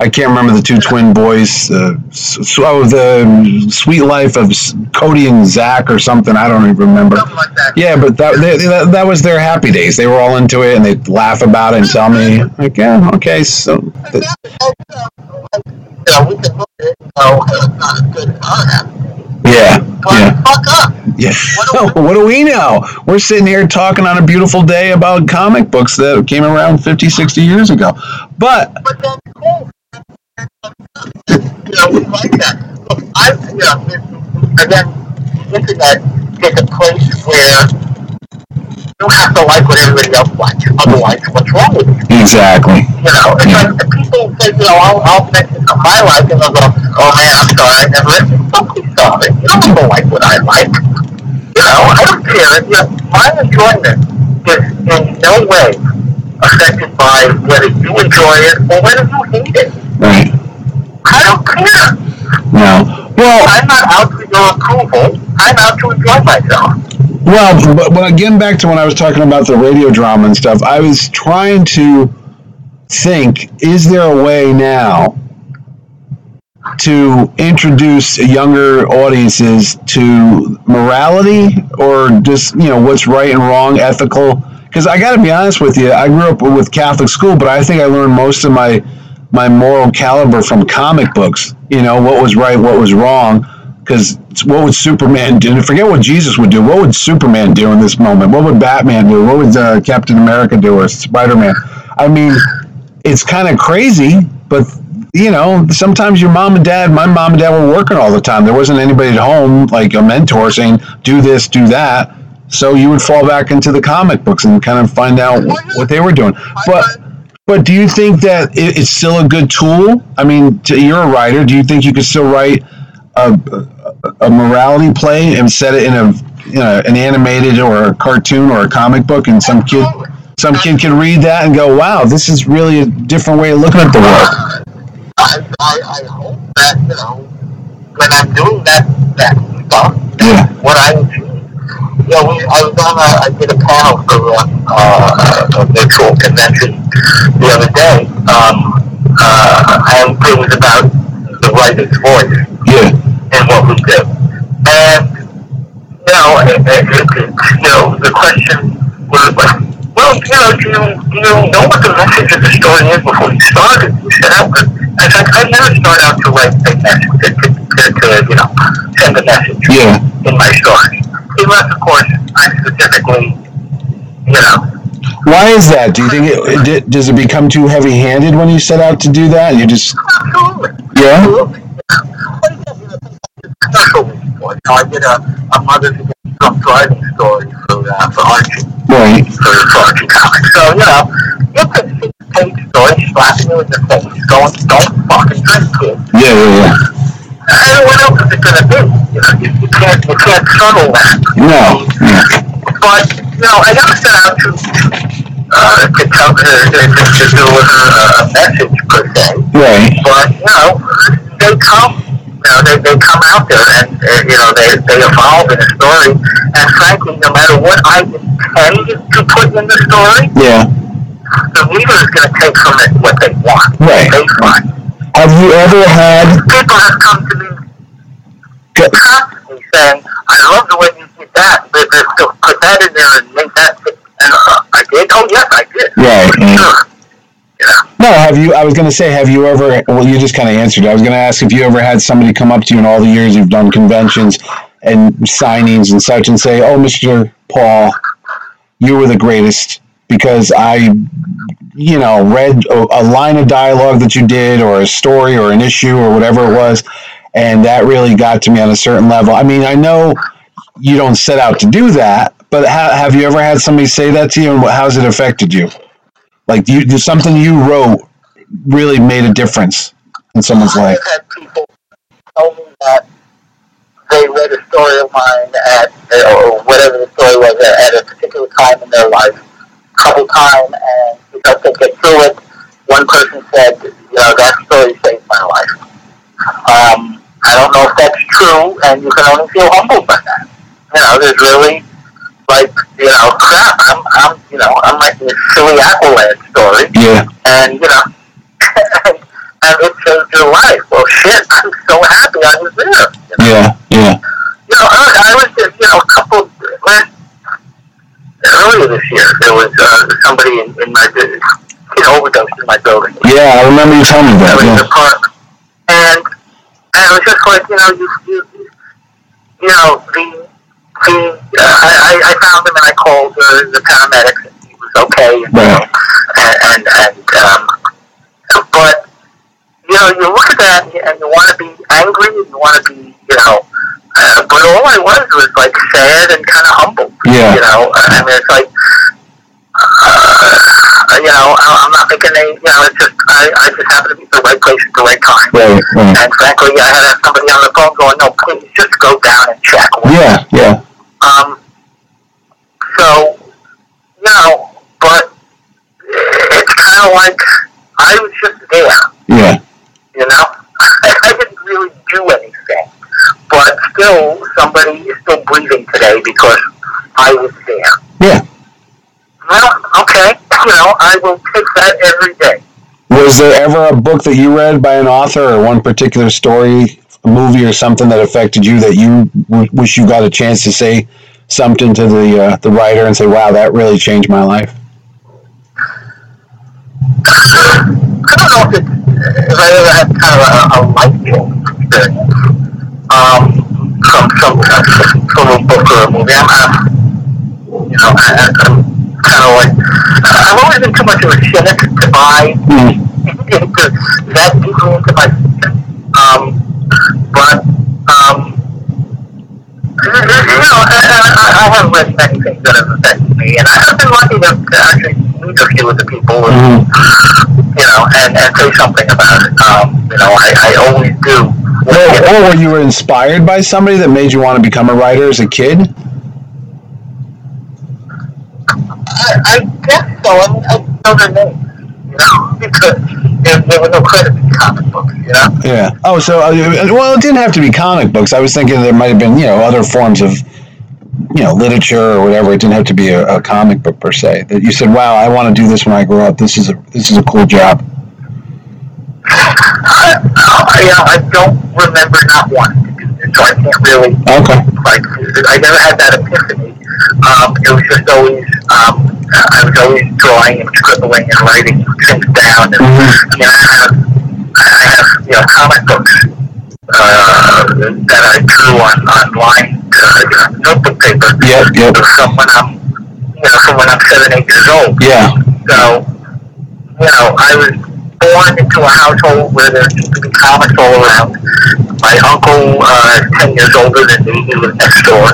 I can't remember the two twin boys. Uh, so oh, the Suite Life of Cody and Zach or something. I don't even remember. Something like that. Yeah, but that, they, that that was their happy days. They were all into it, and they'd laugh about it and tell me, like, yeah, okay, so th- You know, we can look at it and it's not as good as our happy days. Yeah, yeah, fuck up. yeah. What do what do we know? We're sitting here talking on a beautiful day about comic books that came around 50, 60 years ago. But But that's cool. Oh, you know, we like that. Look, I, you know, this- again, the internet is a place where you have to like what everybody else likes. Otherwise, what's wrong with you? exactly. You know, it's like the people say, you know, I'll, I'll mention something I and they'll go, oh man, I'm sorry, I never listened. Don't be sorry. You don't have like what I like. You know, I don't care. You know, my enjoyment is in no way affected by whether you enjoy it or whether you hate it. Right. I don't care. No. Well, I'm not out for your approval. I'm out to enjoy myself. Well, but when again back to when I was talking about the radio drama and stuff, I was trying to think: Is there a way now to introduce younger audiences to morality or just you know what's right and wrong, ethical? Because I got to be honest with you, I grew up with Catholic school, but I think I learned most of my my moral caliber from comic books. You know, what was right, what was wrong. Because what would Superman do? Forget what Jesus would do. What would Superman do in this moment? What would Batman do? What would uh, Captain America do or Spider Man? I mean, it's kind of crazy, but you know, sometimes your mom and dad, my mom and dad were working all the time. There wasn't anybody at home, like a mentor saying, do this, do that. So you would fall back into the comic books and kind of find out what they were doing. But but do you think that it's still a good tool? I mean, you're a writer. Do you think you could still write a, a, morality play and set it in a you know an animated or a cartoon or a comic book, and some kid some kid can read that and go, "Wow, this is really a different way of looking at the world." I, I, I hope that you know when I'm doing that that stuff, yeah. what I do yeah, we, I was on a, I did a panel for uh, a virtual convention the other day, um, uh, and it was about the writer's voice yeah. and what we do. And, you know, it, it, it, you know, the question was, well, you know, do you, do you know what the message of the story is before you started? You said, oh, I, I, I never start out to write a message, to, to, to, to you know, send a message yeah. in my story unless, of course, I specifically, you know. Why is that? Do you think it, it does it become too heavy-handed when you set out to do that? You just absolutely, yeah. Special you know, I did a, a mother's drunk driving story for uh, for Archie, right? For, for Archie Comics. So you know, it's a six-page story slapping you in the face, going, "Don't fucking drink, kid." Yeah, yeah, yeah. And what else is it going to be? You know, you, you can't you can't settle that. No. But you know, I never set out to uh, to tell to, to, to deliver a message per se. Right. But you know, they come. You know, they, they come out there and uh, you know they they evolve in a story. And frankly, no matter what I intend to put in the story, yeah, the reader is going to take from it what they want. Right. They find. Have you ever had people have come to me constantly saying, "I love the way you did that, but just put that in there and make that." And uh, did. Oh yes, I did. Right. Sure. Yeah. No, have you? I was going to say, have you ever? Well, you just kind of answered. I was going to ask if you ever had somebody come up to you in all the years you've done conventions and signings and such, and say, "Oh, Mister Paul, you were the greatest," because I you know, read a, a, line of dialogue that you did, or a story, or an issue, or whatever it was, and that really got to me on a certain level. I mean, I know you don't set out to do that, but ha- have you ever had somebody say that to you, and how's it affected you? Like, you, something you wrote really made a difference in someone's life. I've had people tell me that they read a story of mine at, or whatever the story was, at a particular time in their life, a couple times, and because they get through it. One person said, you know, that story saved my life. Um, I don't know if that's true, and you can only feel humbled by that. You know, there's really, like, you know, crap, I'm, I'm you know, I'm writing this silly Aqualad story. Yeah. And, you know, and, it saved your life. Well, shit, I'm so happy I was there. You know? Yeah, yeah. You know, I, I was just, you know, a couple, last earlier this year, there was uh, somebody in, in my business, you know, overdosed in my building. Yeah, I remember you telling me that. Yeah. In the park. And, and it was just like, you know, you, you, you know, the, the, uh, I, I found him and I called uh, the paramedics and he was okay. And, and, and, and um, but, you know, you look at that and you want to be angry and you want to be, you know, uh, but all I was was like sad and kind of humble. Yeah. You know, I mean, it's like, uh, you know, I'm not making any, you know, it's just, I, I just happen to be at the right place at the right time. Right, right. And frankly, I had somebody on the phone going, no, please just go down and check. Yeah, yeah. Um, so, know, but it's kind of like I was just there. Yeah. You know, I didn't really do anything but still somebody is still breathing today because I was there. Yeah. Well, okay, you know, I will take that every day. Was there ever a book that you read by an author or one particular story, a movie or something that affected you that you w- wish you got a chance to say something to the uh, the writer and say, "Wow, that really changed my life"? I don't know if it's if I ever had kind of a, a bulb experience um, from some from a book or a movie, I'm, I'm you know, I, I'm kind of like I've always been too much of a cynic to buy Mm. into that deeply into my. Um, but um, you know, I, I, I have read many things that have affected me, and I have been lucky to, to actually meet a few of the people, and, you know, and, and say something about it. Um, you know, I, I always do. Or, or were you inspired by somebody that made you want to become a writer as a kid? I, I guess so. I I know their names, you know, because there, there were no credits in comic books, you know. Yeah. Oh, so uh, well, it didn't have to be comic books. I was thinking there might have been, you know, other forms of, you know, literature or whatever. It didn't have to be a, a comic book per se. That you said, "Wow, I want to do this when I grow up. This is a this is a cool job." I, I, I don't remember not wanting to do this, so I can't really Okay. like I never had that epiphany. Um, it was just always um, I was always drawing and scribbling and writing things down. And Mhm. I mean, I have I have you know comic books uh, that I drew on online uh, you know, notebook paper Yep. Yep. from when I'm you know from when I'm seven eight years old. Yeah. So, you know, I was born into a household where there used to be comics all around. My uncle uh, 10 years older than me. He lived next door.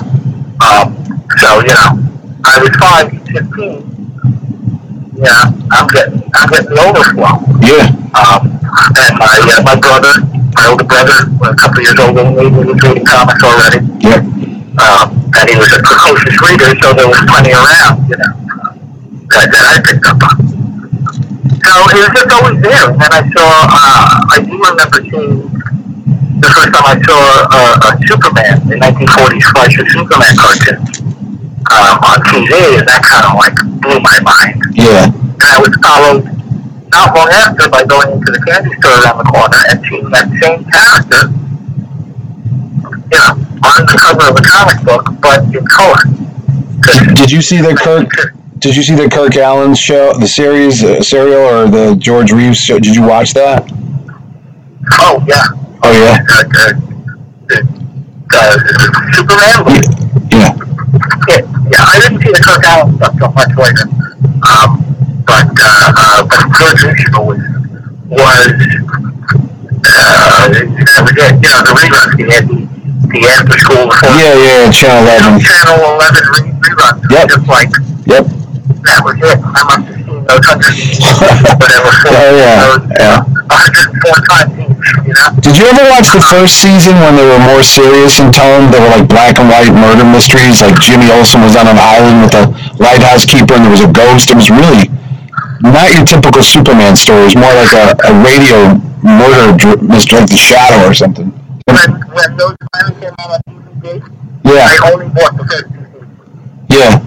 Um, so, you know, I was 5, 15. Yeah, I'm getting, I'm getting overflow. Yeah. Um, and my, uh, my brother, my older brother, a couple years older than me, he was reading comics already. Yep. Um, and he was a precocious reader, so there was plenty around, you know, that, that I picked up on. So it was just always there. And then I saw, uh, I do remember seeing the first time I saw uh, a Superman, the 1940s Fleischer Superman cartoon um, on TV, and that kind of like blew my mind. Yeah. And I was followed not long after by going into the candy store around the corner and seeing that same character, you know, on the cover of a comic book, but in color. Did you see the Kirk? Did you see the Kirk Alyn show, the series, uh, serial, or the George Reeves show? Did you watch that? Oh yeah. Oh yeah. Uh, uh, Superman. Yeah. Yeah, yeah, I didn't see the Kirk Alyn stuff till much later. Um, but uh, uh, but George Lucien was was uh, that was it. You know, the reruns. He had the, the after school before Yeah. Yeah. Channel Eleven. Channel Eleven re- reruns. Yep. Just like Yep. that was it. I must have seen those hundred whatever four, Oh, yeah, those, yeah. hundred four times each. You know. Did you ever watch the first season when they were more serious in tone? They were like black and white murder mysteries. Like Jimmy Olsen was on an island with a lighthouse keeper, and there was a ghost. It was really not your typical Superman story. It was more like a, a radio murder mystery, like The Shadow or something. When when those finally came out on DVD, Yeah, I only bought the first two seasons. yeah,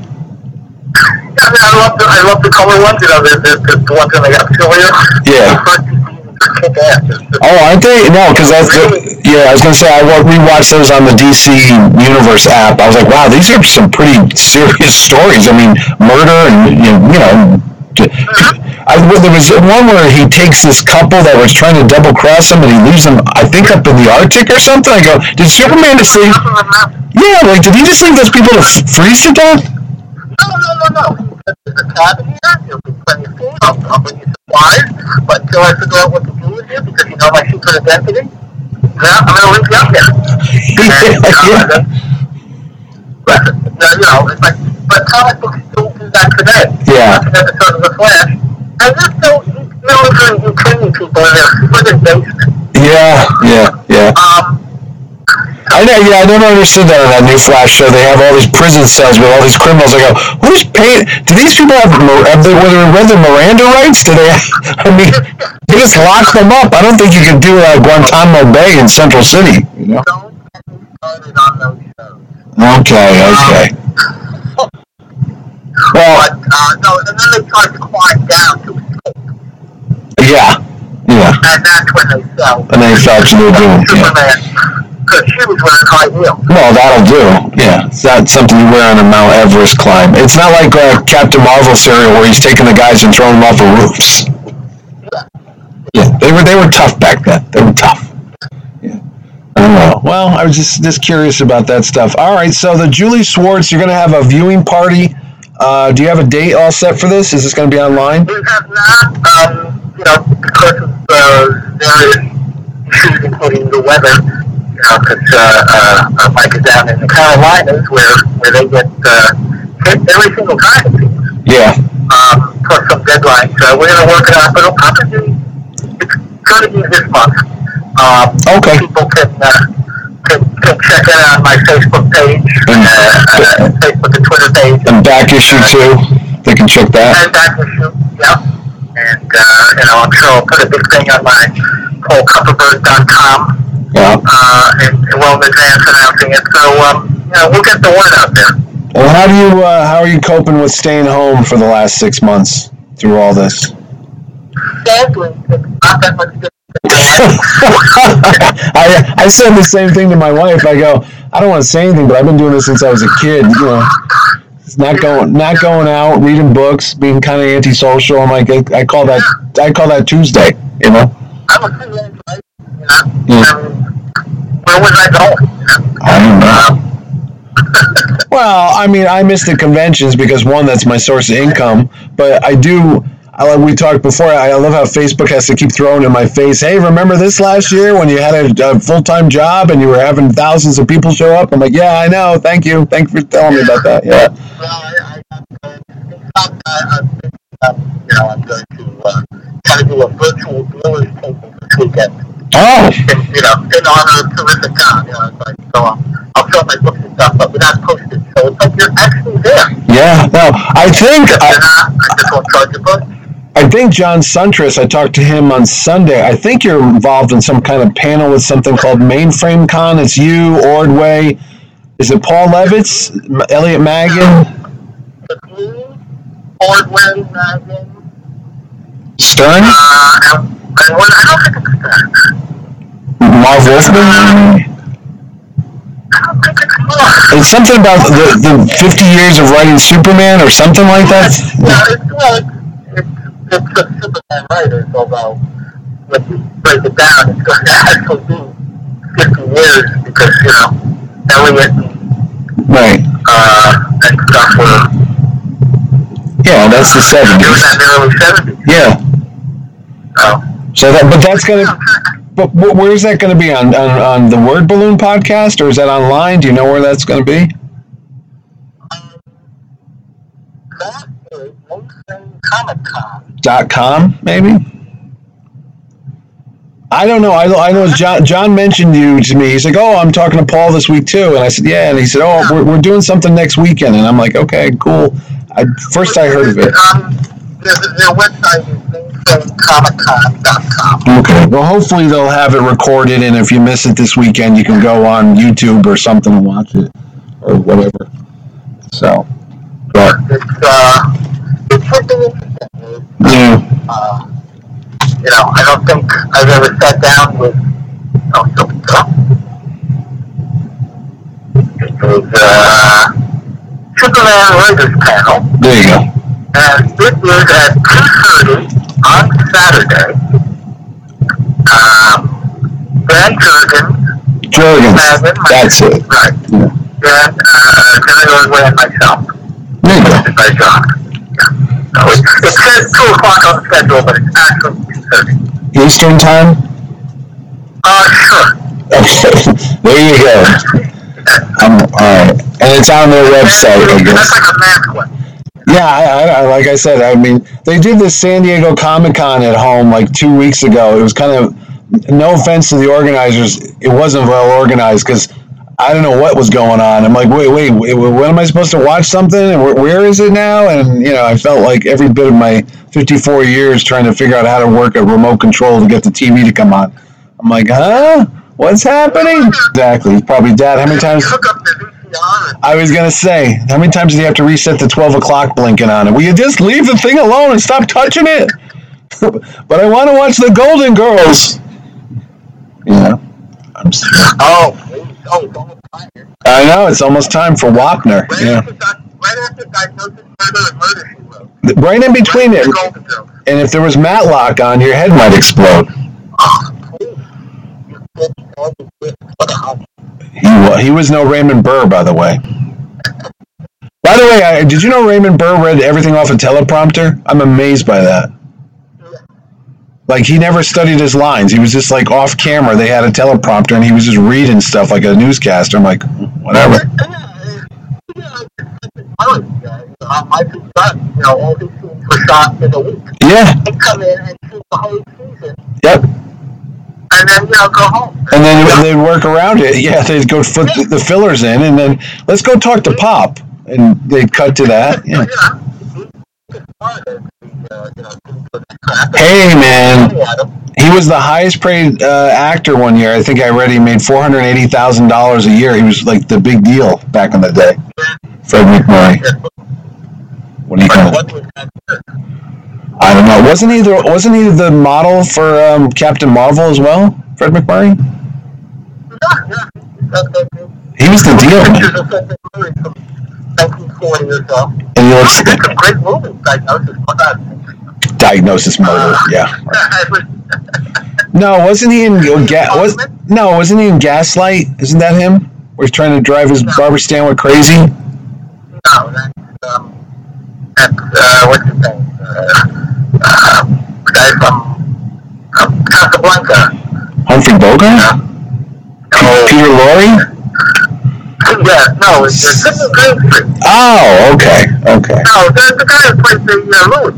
I mean, I love the I love the color ones. You know, the the, the, ones that they got sillier. Yeah. The first two seasons are kick ass. It's just- Oh, aren't they? No, because that's the, yeah. I was gonna say I wa- rewatched those on the DC Universe app. I was like, wow, these are some pretty serious stories. I mean, murder and you know, you know. d- I, well, there was one where he takes this couple that was trying to double cross him, and he leaves them, I think, up in the Arctic or something. I go, did Superman just leave? Nothing of that. Yeah, like, did he just leave those people to freeze to death? No, no, no, no. There's a cabin here. There'll be plenty of food. I'll, I'll bring you supplies. But until I figure out what to do with you, because you know my secret identity, yeah, I'm gonna leave you up there. And, uh, yeah. then- but, uh, you know, it's like, but comic books still do that today. Yeah. Watch an episode of The Flash, and they're still military Ukrainian people in their. Yeah, yeah, yeah. Um, I know, yeah, I never understood that on that new Flash show. They have all these prison cells with all these criminals. I go, who's paying? Do these people have, have they, were they read their Miranda rights? Do they? I mean, they just lock them up. I don't think you can do uh, Guantanamo Bay in Central City. You know? don't get me started on those shows. Okay, okay. Well, But, uh, no, and then they tried to climb down to escape. yeah, yeah. And that's when they fell. And they fell to their doom. Yeah. Superman, because she was wearing high heels. Well, that'll do. Yeah, it's not something you wear on a Mount Everest climb. It's not like uh, Captain Marvel serial where he's taking the guys and throwing them off of roofs. Yeah. Yeah, They were they were tough back then. They were tough. Yeah. I don't know. Well, I was just just curious about that stuff. All right, so the Julie Schwartz, you're gonna have a viewing party. Uh, do you have a date all set for this? Is this gonna be online? We have not, um, you know, because of uh, various issues, including the weather. Because uh, uh, uh, Mike is down in the Carolinas, where where they get uh, hit every single time. Yeah. um, plus some deadlines. So we're going to work it out, but it'll probably be, it's going to be this month. Um, Okay. People can, uh, can, can check it out on my Facebook page, uh, uh, Facebook and Twitter page, And back issue too, They can check that. and back issue, yeah. And, uh, you know, I'm sure I'll put a big thing on my PaulKupperberg.com, Yeah. uh, and, well in advance announcing it. So, um, you know, we'll get the word out there. Well, how do you uh, how are you coping with staying home for the last six months through all this? Sadly, it's not that much different. I I said the same thing to my wife. I go, I don't want to say anything, but I've been doing this since I was a kid. You know, it's not going not going out, reading books, being kind of antisocial. I'm like, I, I call that I call that Tuesday. You know. I'm a freelance, right? You know, Yeah. um, where was I going? You know? I don't know. Um, Well, I mean, I miss the conventions because one, that's my source of income. But I do. I like we talked before. I love how Facebook has to keep throwing in my face. Hey, remember this last year when you had a, a full time job and you were having thousands of people show up? I'm like, yeah, I know. Thank you. Thank you for telling me about that. Yeah. well, I, I, I, in fact, I, I'm um, you know, I'm going to uh, try to do a virtual dealer's table this weekend. Oh, In, you know, in honor of Terrific Con. You know, it's like, so I'll, I'll show my books and stuff, but we're not posted. So it's like you're actually there. yeah. No, I think If I, not, I just won't charge. I think John Suntress. I talked to him on Sunday. I think you're involved in some kind of panel with something called Mainframe Con. It's you, Ordway. Is it Paul Levitz, Elliot Maggin, It's me, Ordway, Maggin, Stern, uh, and, and what, I don't think it's that. Marv Wolfman? I don't think it's something about the, the 50 years of writing Superman or something like that. Yeah, it's well, it's, it's, it's just Superman writers, although when you break it down, it's going to actually be 50 years because, you know, Elliot and, Right. uh, and stuff were Yeah, that's the doing 70s. that the early 70s. Yeah. So, So that, but that's gonna. But wh- where's that gonna be on, on on the Word Balloon podcast, or is that online? Do you know where that's be? is Mainframe Comic Con. Dot com, maybe. I don't know. I, I know John. John mentioned you to me. He's like, "Oh, I'm talking to Paul this week too," and I said, "Yeah." And he said, "Oh, we're, we're doing something next weekend," and I'm like, "Okay, cool." I, first, I heard of it. Um, their, their website is mainframecomiccon.com. Okay. Well, hopefully they'll have it recorded, and if you miss it this weekend, you can go on YouTube or something and watch it, or whatever. So, but It's, uh, it's something interesting. Yeah, uh, you know, I don't think I've ever sat down with, oh, so, so. It was, uh, Superman Writers Panel, there you go. And it is at 2.30 on Saturday. Um, Dan Jurgens, my- that's it. Right. Yeah. Dan, uh, Jerry Ordway and myself. There you go. by John. Yeah. So it, it says 2 o'clock on the schedule, but it's actually 2.30. Eastern time. Uh, sure. Okay, there you go. Um, all right, and it's on their website, I That's like a math question. Yeah, I, I, like I said, I mean, they did the San Diego Comic Con at home like two weeks ago. It was kind of, no offense to the organizers, it wasn't well organized because I don't know what was going on. I'm like, wait, wait, wait, when am I supposed to watch something? And where, where is it now? And you know, I felt like every bit of my 54 years trying to figure out how to work a remote control to get the TV to come on. I'm like, huh? What's happening? Exactly. Probably, Dad. How many times? I was gonna say, how many times do you have to reset the twelve o'clock blinking on it? Will you just leave the thing alone and stop touching it? but I want to watch the Golden Girls. Yeah. I'm oh. Oh, double time here! I know it's almost time for Wapner. Right yeah. After, right after diagnosis, murder, Right in between right it. And if there was Matlock on, your head might explode he was no Raymond Burr, by the way. By the way, I, did you know Raymond Burr read everything off a teleprompter? I'm amazed by that. Like he never studied his lines. He was just like off camera. They had a teleprompter and he was just reading stuff like a newscaster. I'm like, whatever. Michael Scott, you know, all these scenes were shot in a week. Yeah. They come in and shoot the whole season, Yep. And then you know go home. And then they'd work around it. Yeah, they'd go put the, the fillers in, and then let's go talk to Pop, and they'd cut to that. Yeah. Hey, man. He was the highest paid uh, actor one year. I think I read he made four hundred eighty thousand dollars a year. He was like the big deal back in the day. Fred MacMurray. What do you call it? What was that? I don't know. Wasn't he the Wasn't he the model for um, Captain Marvel as well? Fred MacMurray. No, no. He was the deal, man. 1940 or so. And he looks some great movies, Diagnosis. That? diagnosis murder. Yeah. No, wasn't he in Ga- was No, wasn't he in Gaslight? Isn't that him? Where he's trying to drive his Barbara Stanwyck crazy. No, that's, um, that's, uh, what's his name? Uh, uh, the guy from, um, Casablanca. Humphrey Bogart. No, Peter Lorre. yeah, no, it's uh, Sidney Greenstreet. Oh, okay, okay. No, the, the guy who played the, uh, Louis.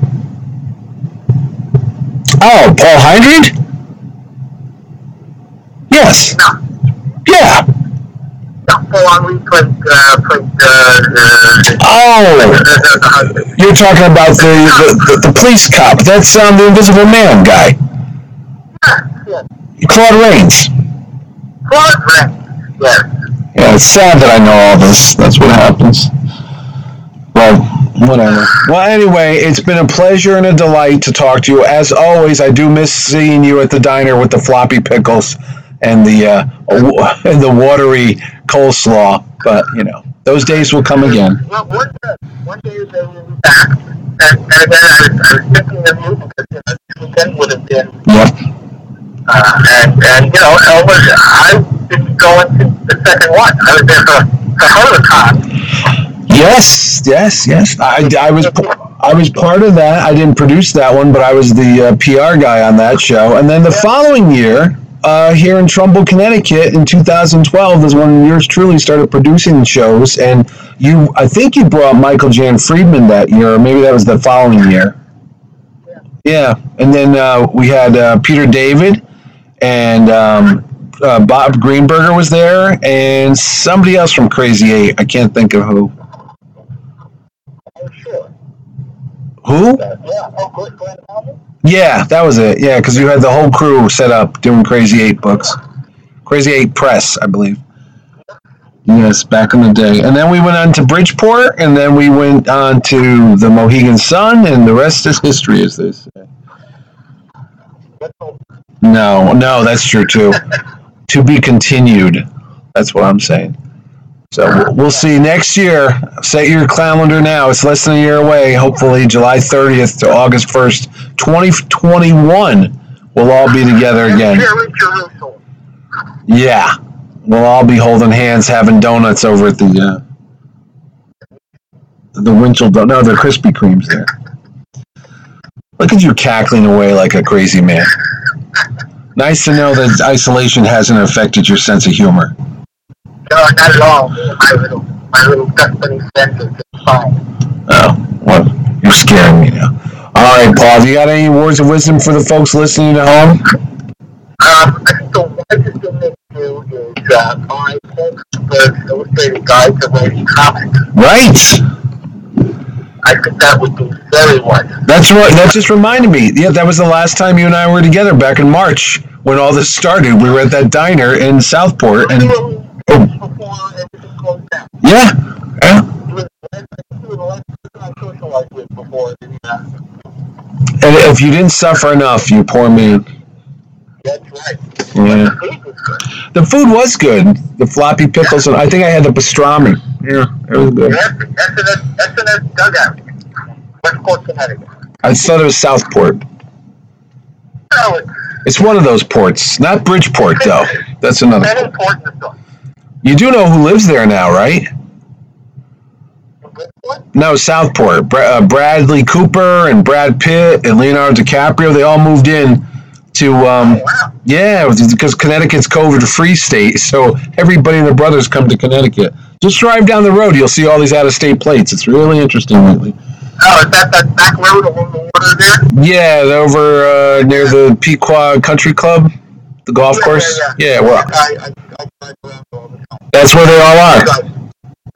Oh, Paul Henreid. Yes. No, Yeah. No, Paul played, uh, played, uh, uh, Oh, you're talking about the the, the, the police cop. That's um, the Invisible Man guy, Yeah, yeah. Claude Rains. Claude Rains. Yes. Yeah, it's sad that I know all this. That's what happens. Well, whatever. Well, anyway, it's been a pleasure and a delight to talk to you. As always, I do miss seeing you at the diner with the floppy pickles and the uh, and the watery coleslaw. But you know, those days will come again. Well, one day, one day they will be back. And, and again, I was, I was thinking of you because, you know, this weekend would have been, Yep. uh, and, and, you know, Elvis, I didn't go into the second one. I was there for, for Hurricane. Yes, yes, yes. I, I was I was part of that. I didn't produce that one, but I was the uh, PR guy on that show. And then the following year, uh, here in Trumbull, Connecticut, in 2012, is when yours truly started producing shows. And you, I think you brought Michael Jan Friedman that year, or maybe that was the following year. Yeah, yeah. and then uh, we had uh, Peter David and um, uh, Bob Greenberger was there, and somebody else from Crazy Eight. I can't think of who. Oh, sure. Who? Yeah, oh, Glenn? Yeah, that was it. Yeah, because you had the whole crew set up doing Crazy Eight books, Crazy Eight Press, I believe. Yes, back in the day. And then we went on to Bridgeport, and then we went on to the Mohegan Sun, and the rest is history, as they say. No, no, that's true too. to be continued. That's what I'm saying. So we'll- see next year. Set your calendar now. It's less than a year away. Hopefully, July 30th to August 1st, 2021. We'll all be together again. Here in Jerusalem. Yeah, we'll all be holding hands, having donuts over at the uh, the Winchell. Don- No, the Krispy Kremes there. Look at you cackling away like a crazy man. Nice to know that isolation hasn't affected your sense of humor. No, not at all. My little, my little sense is fine. Oh, well, you're scaring me now. All right, Paul, have you got any words of wisdom for the folks listening at home? Um, I think the wisest thing they can do is uh, buy Hulk the illustrated guide to writing comics. Right. I think that would be very wise. That's what. That just reminded me. Yeah, that was the last time you and I were together back in March when all this started. We were at that diner in Southport, and Literally before everything closed down. yeah, yeah. He was the last he was the last person I socialized with before the, uh, And if you didn't suffer enough, you poor man. that's right. Yeah. The food was good. The food was good. The floppy pickles, and I think I had the pastrami. Yeah, it was good. SNS, dugout. Westport, Connecticut. I thought it was Southport. So, it's It's one of those ports, not Bridgeport though. That's another. very Port. important to us. You do know who lives there now, right? No, Southport. Bra- uh, Bradley Cooper and Brad Pitt and Leonardo DiCaprio. They all moved in to. Um, Wow. yeah, because Connecticut's COVID-free state, so everybody and their brothers come to Connecticut. Just drive down the road, you'll see all these out-of-state plates. It's really interesting lately. Oh, is that that back road along the water there? Yeah, over uh, near the Pequot Country Club, the golf Yeah, course. yeah, Yeah, well, I, I, I drive around all the that's where they all are.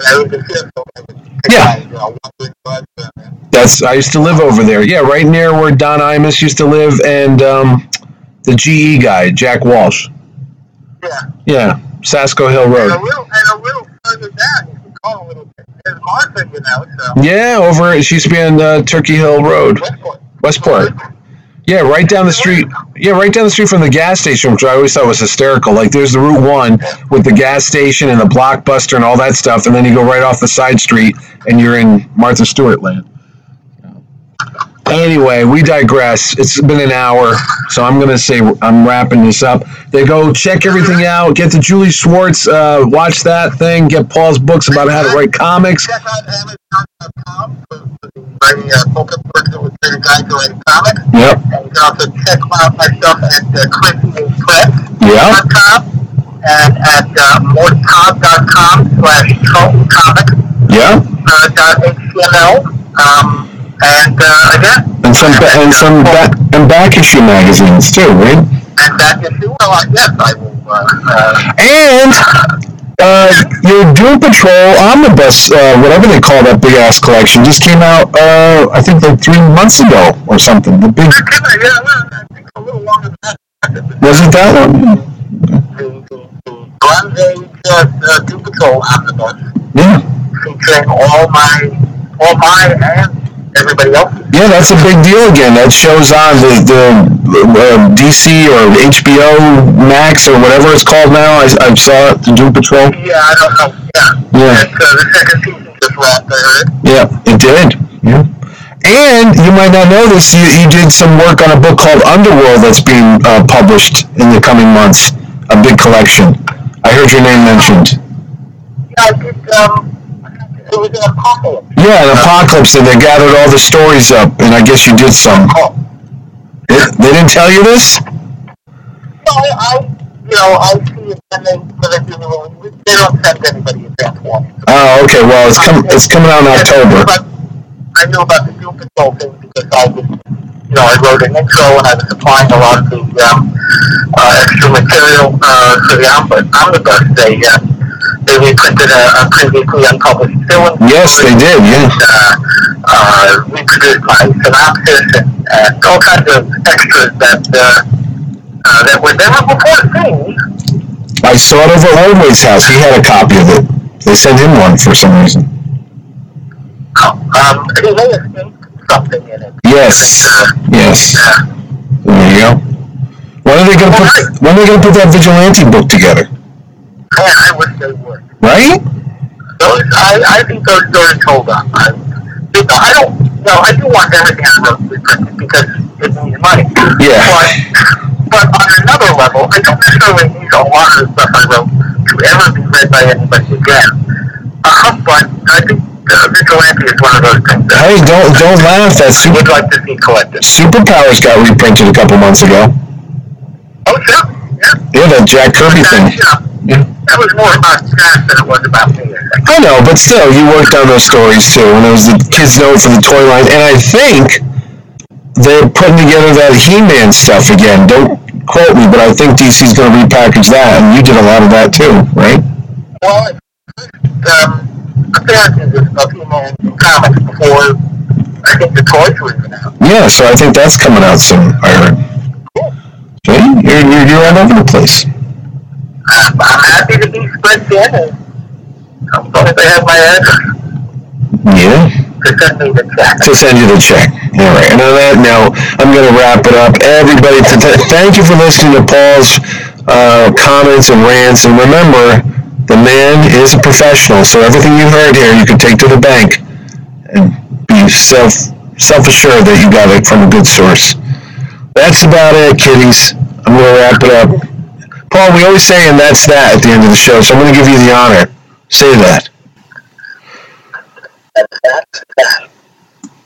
Yeah. my, you know, one good drive down there. That's I used to live over there. Yeah, right near where Don Imus used to live, and um, the GE guy, Jack Welch. Yeah. Yeah, Sasco Hill And a Road. little, and a little further down, you can call a little bit. There's Martha, you know, so. Yeah, over. She used to be on uh, Turkey Hill Road, Westport. Westport. Yeah, right down the street. Yeah, right down the street from the gas station, which I always thought was hysterical. Like, there's the Route One with the gas station and the Blockbuster and all that stuff, and then you go right off the side street, and you're in Martha Stewart land. Anyway, we digress. It's been an hour, so I'm gonna say I'm wrapping this up. They go check everything out. Get to Julie Schwartz. Uh, watch that thing. Get Paul's books about how to write comics. Check out Amazon.com for for the writing, focus works with the guys who write comics. Yep. And you can also check out my stuff at uh, Christian Press. Yeah. and at uh, mortcom.com slash comics Yeah. uh, dot html. Um, and uh, again, And some and some back and back issue magazines too, right? and back issue, well, uh, yes, I will. Uh, uh, And uh, your Doom Patrol Omnibus, uh, whatever they call that big ass collection, just came out. Uh, I think like three months ago or something. The big yeah, think a little longer than that. was it that one? Bronze Age uh, uh, Doom Patrol omnibus Yeah, featuring all my, all my and everybody else's. yeah, that's a big deal again. That shows on the the uh, DC or HBO Max or whatever it's called now. I, I saw it, the Doom Patrol. Yeah, I don't know. Yeah. Yeah. It's, uh, the second season just wrapped, I heard. Yeah, it did. Yeah. And you might not know this, you, you did some work on a book called Underworld that's being uh, published in the coming months, a big collection. I heard your name mentioned. Yeah, I did, um, it was an apocalypse. Yeah, an apocalypse, and they gathered all the stories up, and I guess you did some. Oh. They, they didn't tell you this? No, I, I, you know, I see it and they, they the they don't send anybody a transform. Oh, okay. Well, it's com- it's coming out in October. I knew about the Doom Patrol thing because I was, you know, I wrote an intro and I was supplying a lot of the um, uh, extra material uh, for the omnibus. omnibus. They, uh, they reprinted a, a previously unpublished film. Yes, they did. Yeah. Uh, uh, reproduced my synopsis and, and all kinds of extras that uh, uh, that were never before seen. I saw it over at Ordway's house. He had a copy of it. They sent him one for some reason. Um, he may have seen something in it. Yes. Yes. Yeah. There you go. When are they gonna put when are they gonna put that vigilante book together? Man, I wish they would. Right? Those, I, I think those stories hold up. I, I don't, know, I do want everything I wrote reprinted because it means money. Yeah. But, but on another level, I don't necessarily need a lot of the stuff I wrote to ever be read by anybody again. Uh, but I think uh, Vigilante is one of those things that Hey, don't don't laugh. That super would like to see collected. superpowers got reprinted a couple months ago. Oh, sure. Yeah. Yeah, that Jack Kirby thing. Yeah. That was more about Jack than it was about me. I know, but still, you worked on those stories too, and it was the kids' note for the toy line. And I think they're putting together that He-Man stuff again. Don't quote me, but I think DC's going to repackage that, and you did a lot of that too, right? Well, um, appearances of, He-Man in comics before I think the toys were even out. Yeah, so I think that's coming out soon. I heard. Cool. See, you're you're, you're all over the place. I'm, happy to be spread thin, I'm glad they have my address Yeah. to send me the check. to send you the check. All right. And on that note, I'm going to wrap it up. Everybody, th- th- thank you for listening to Paul's uh, comments and rants. And remember, the man is a professional, so everything you heard here, you can take to the bank and be self self assured that you got it from a good source. That's about it, kiddies. I'm going to wrap it up. Paul, we always say, and that's that at the end of the show, so I'm going to give you the honor. Say that. That's that.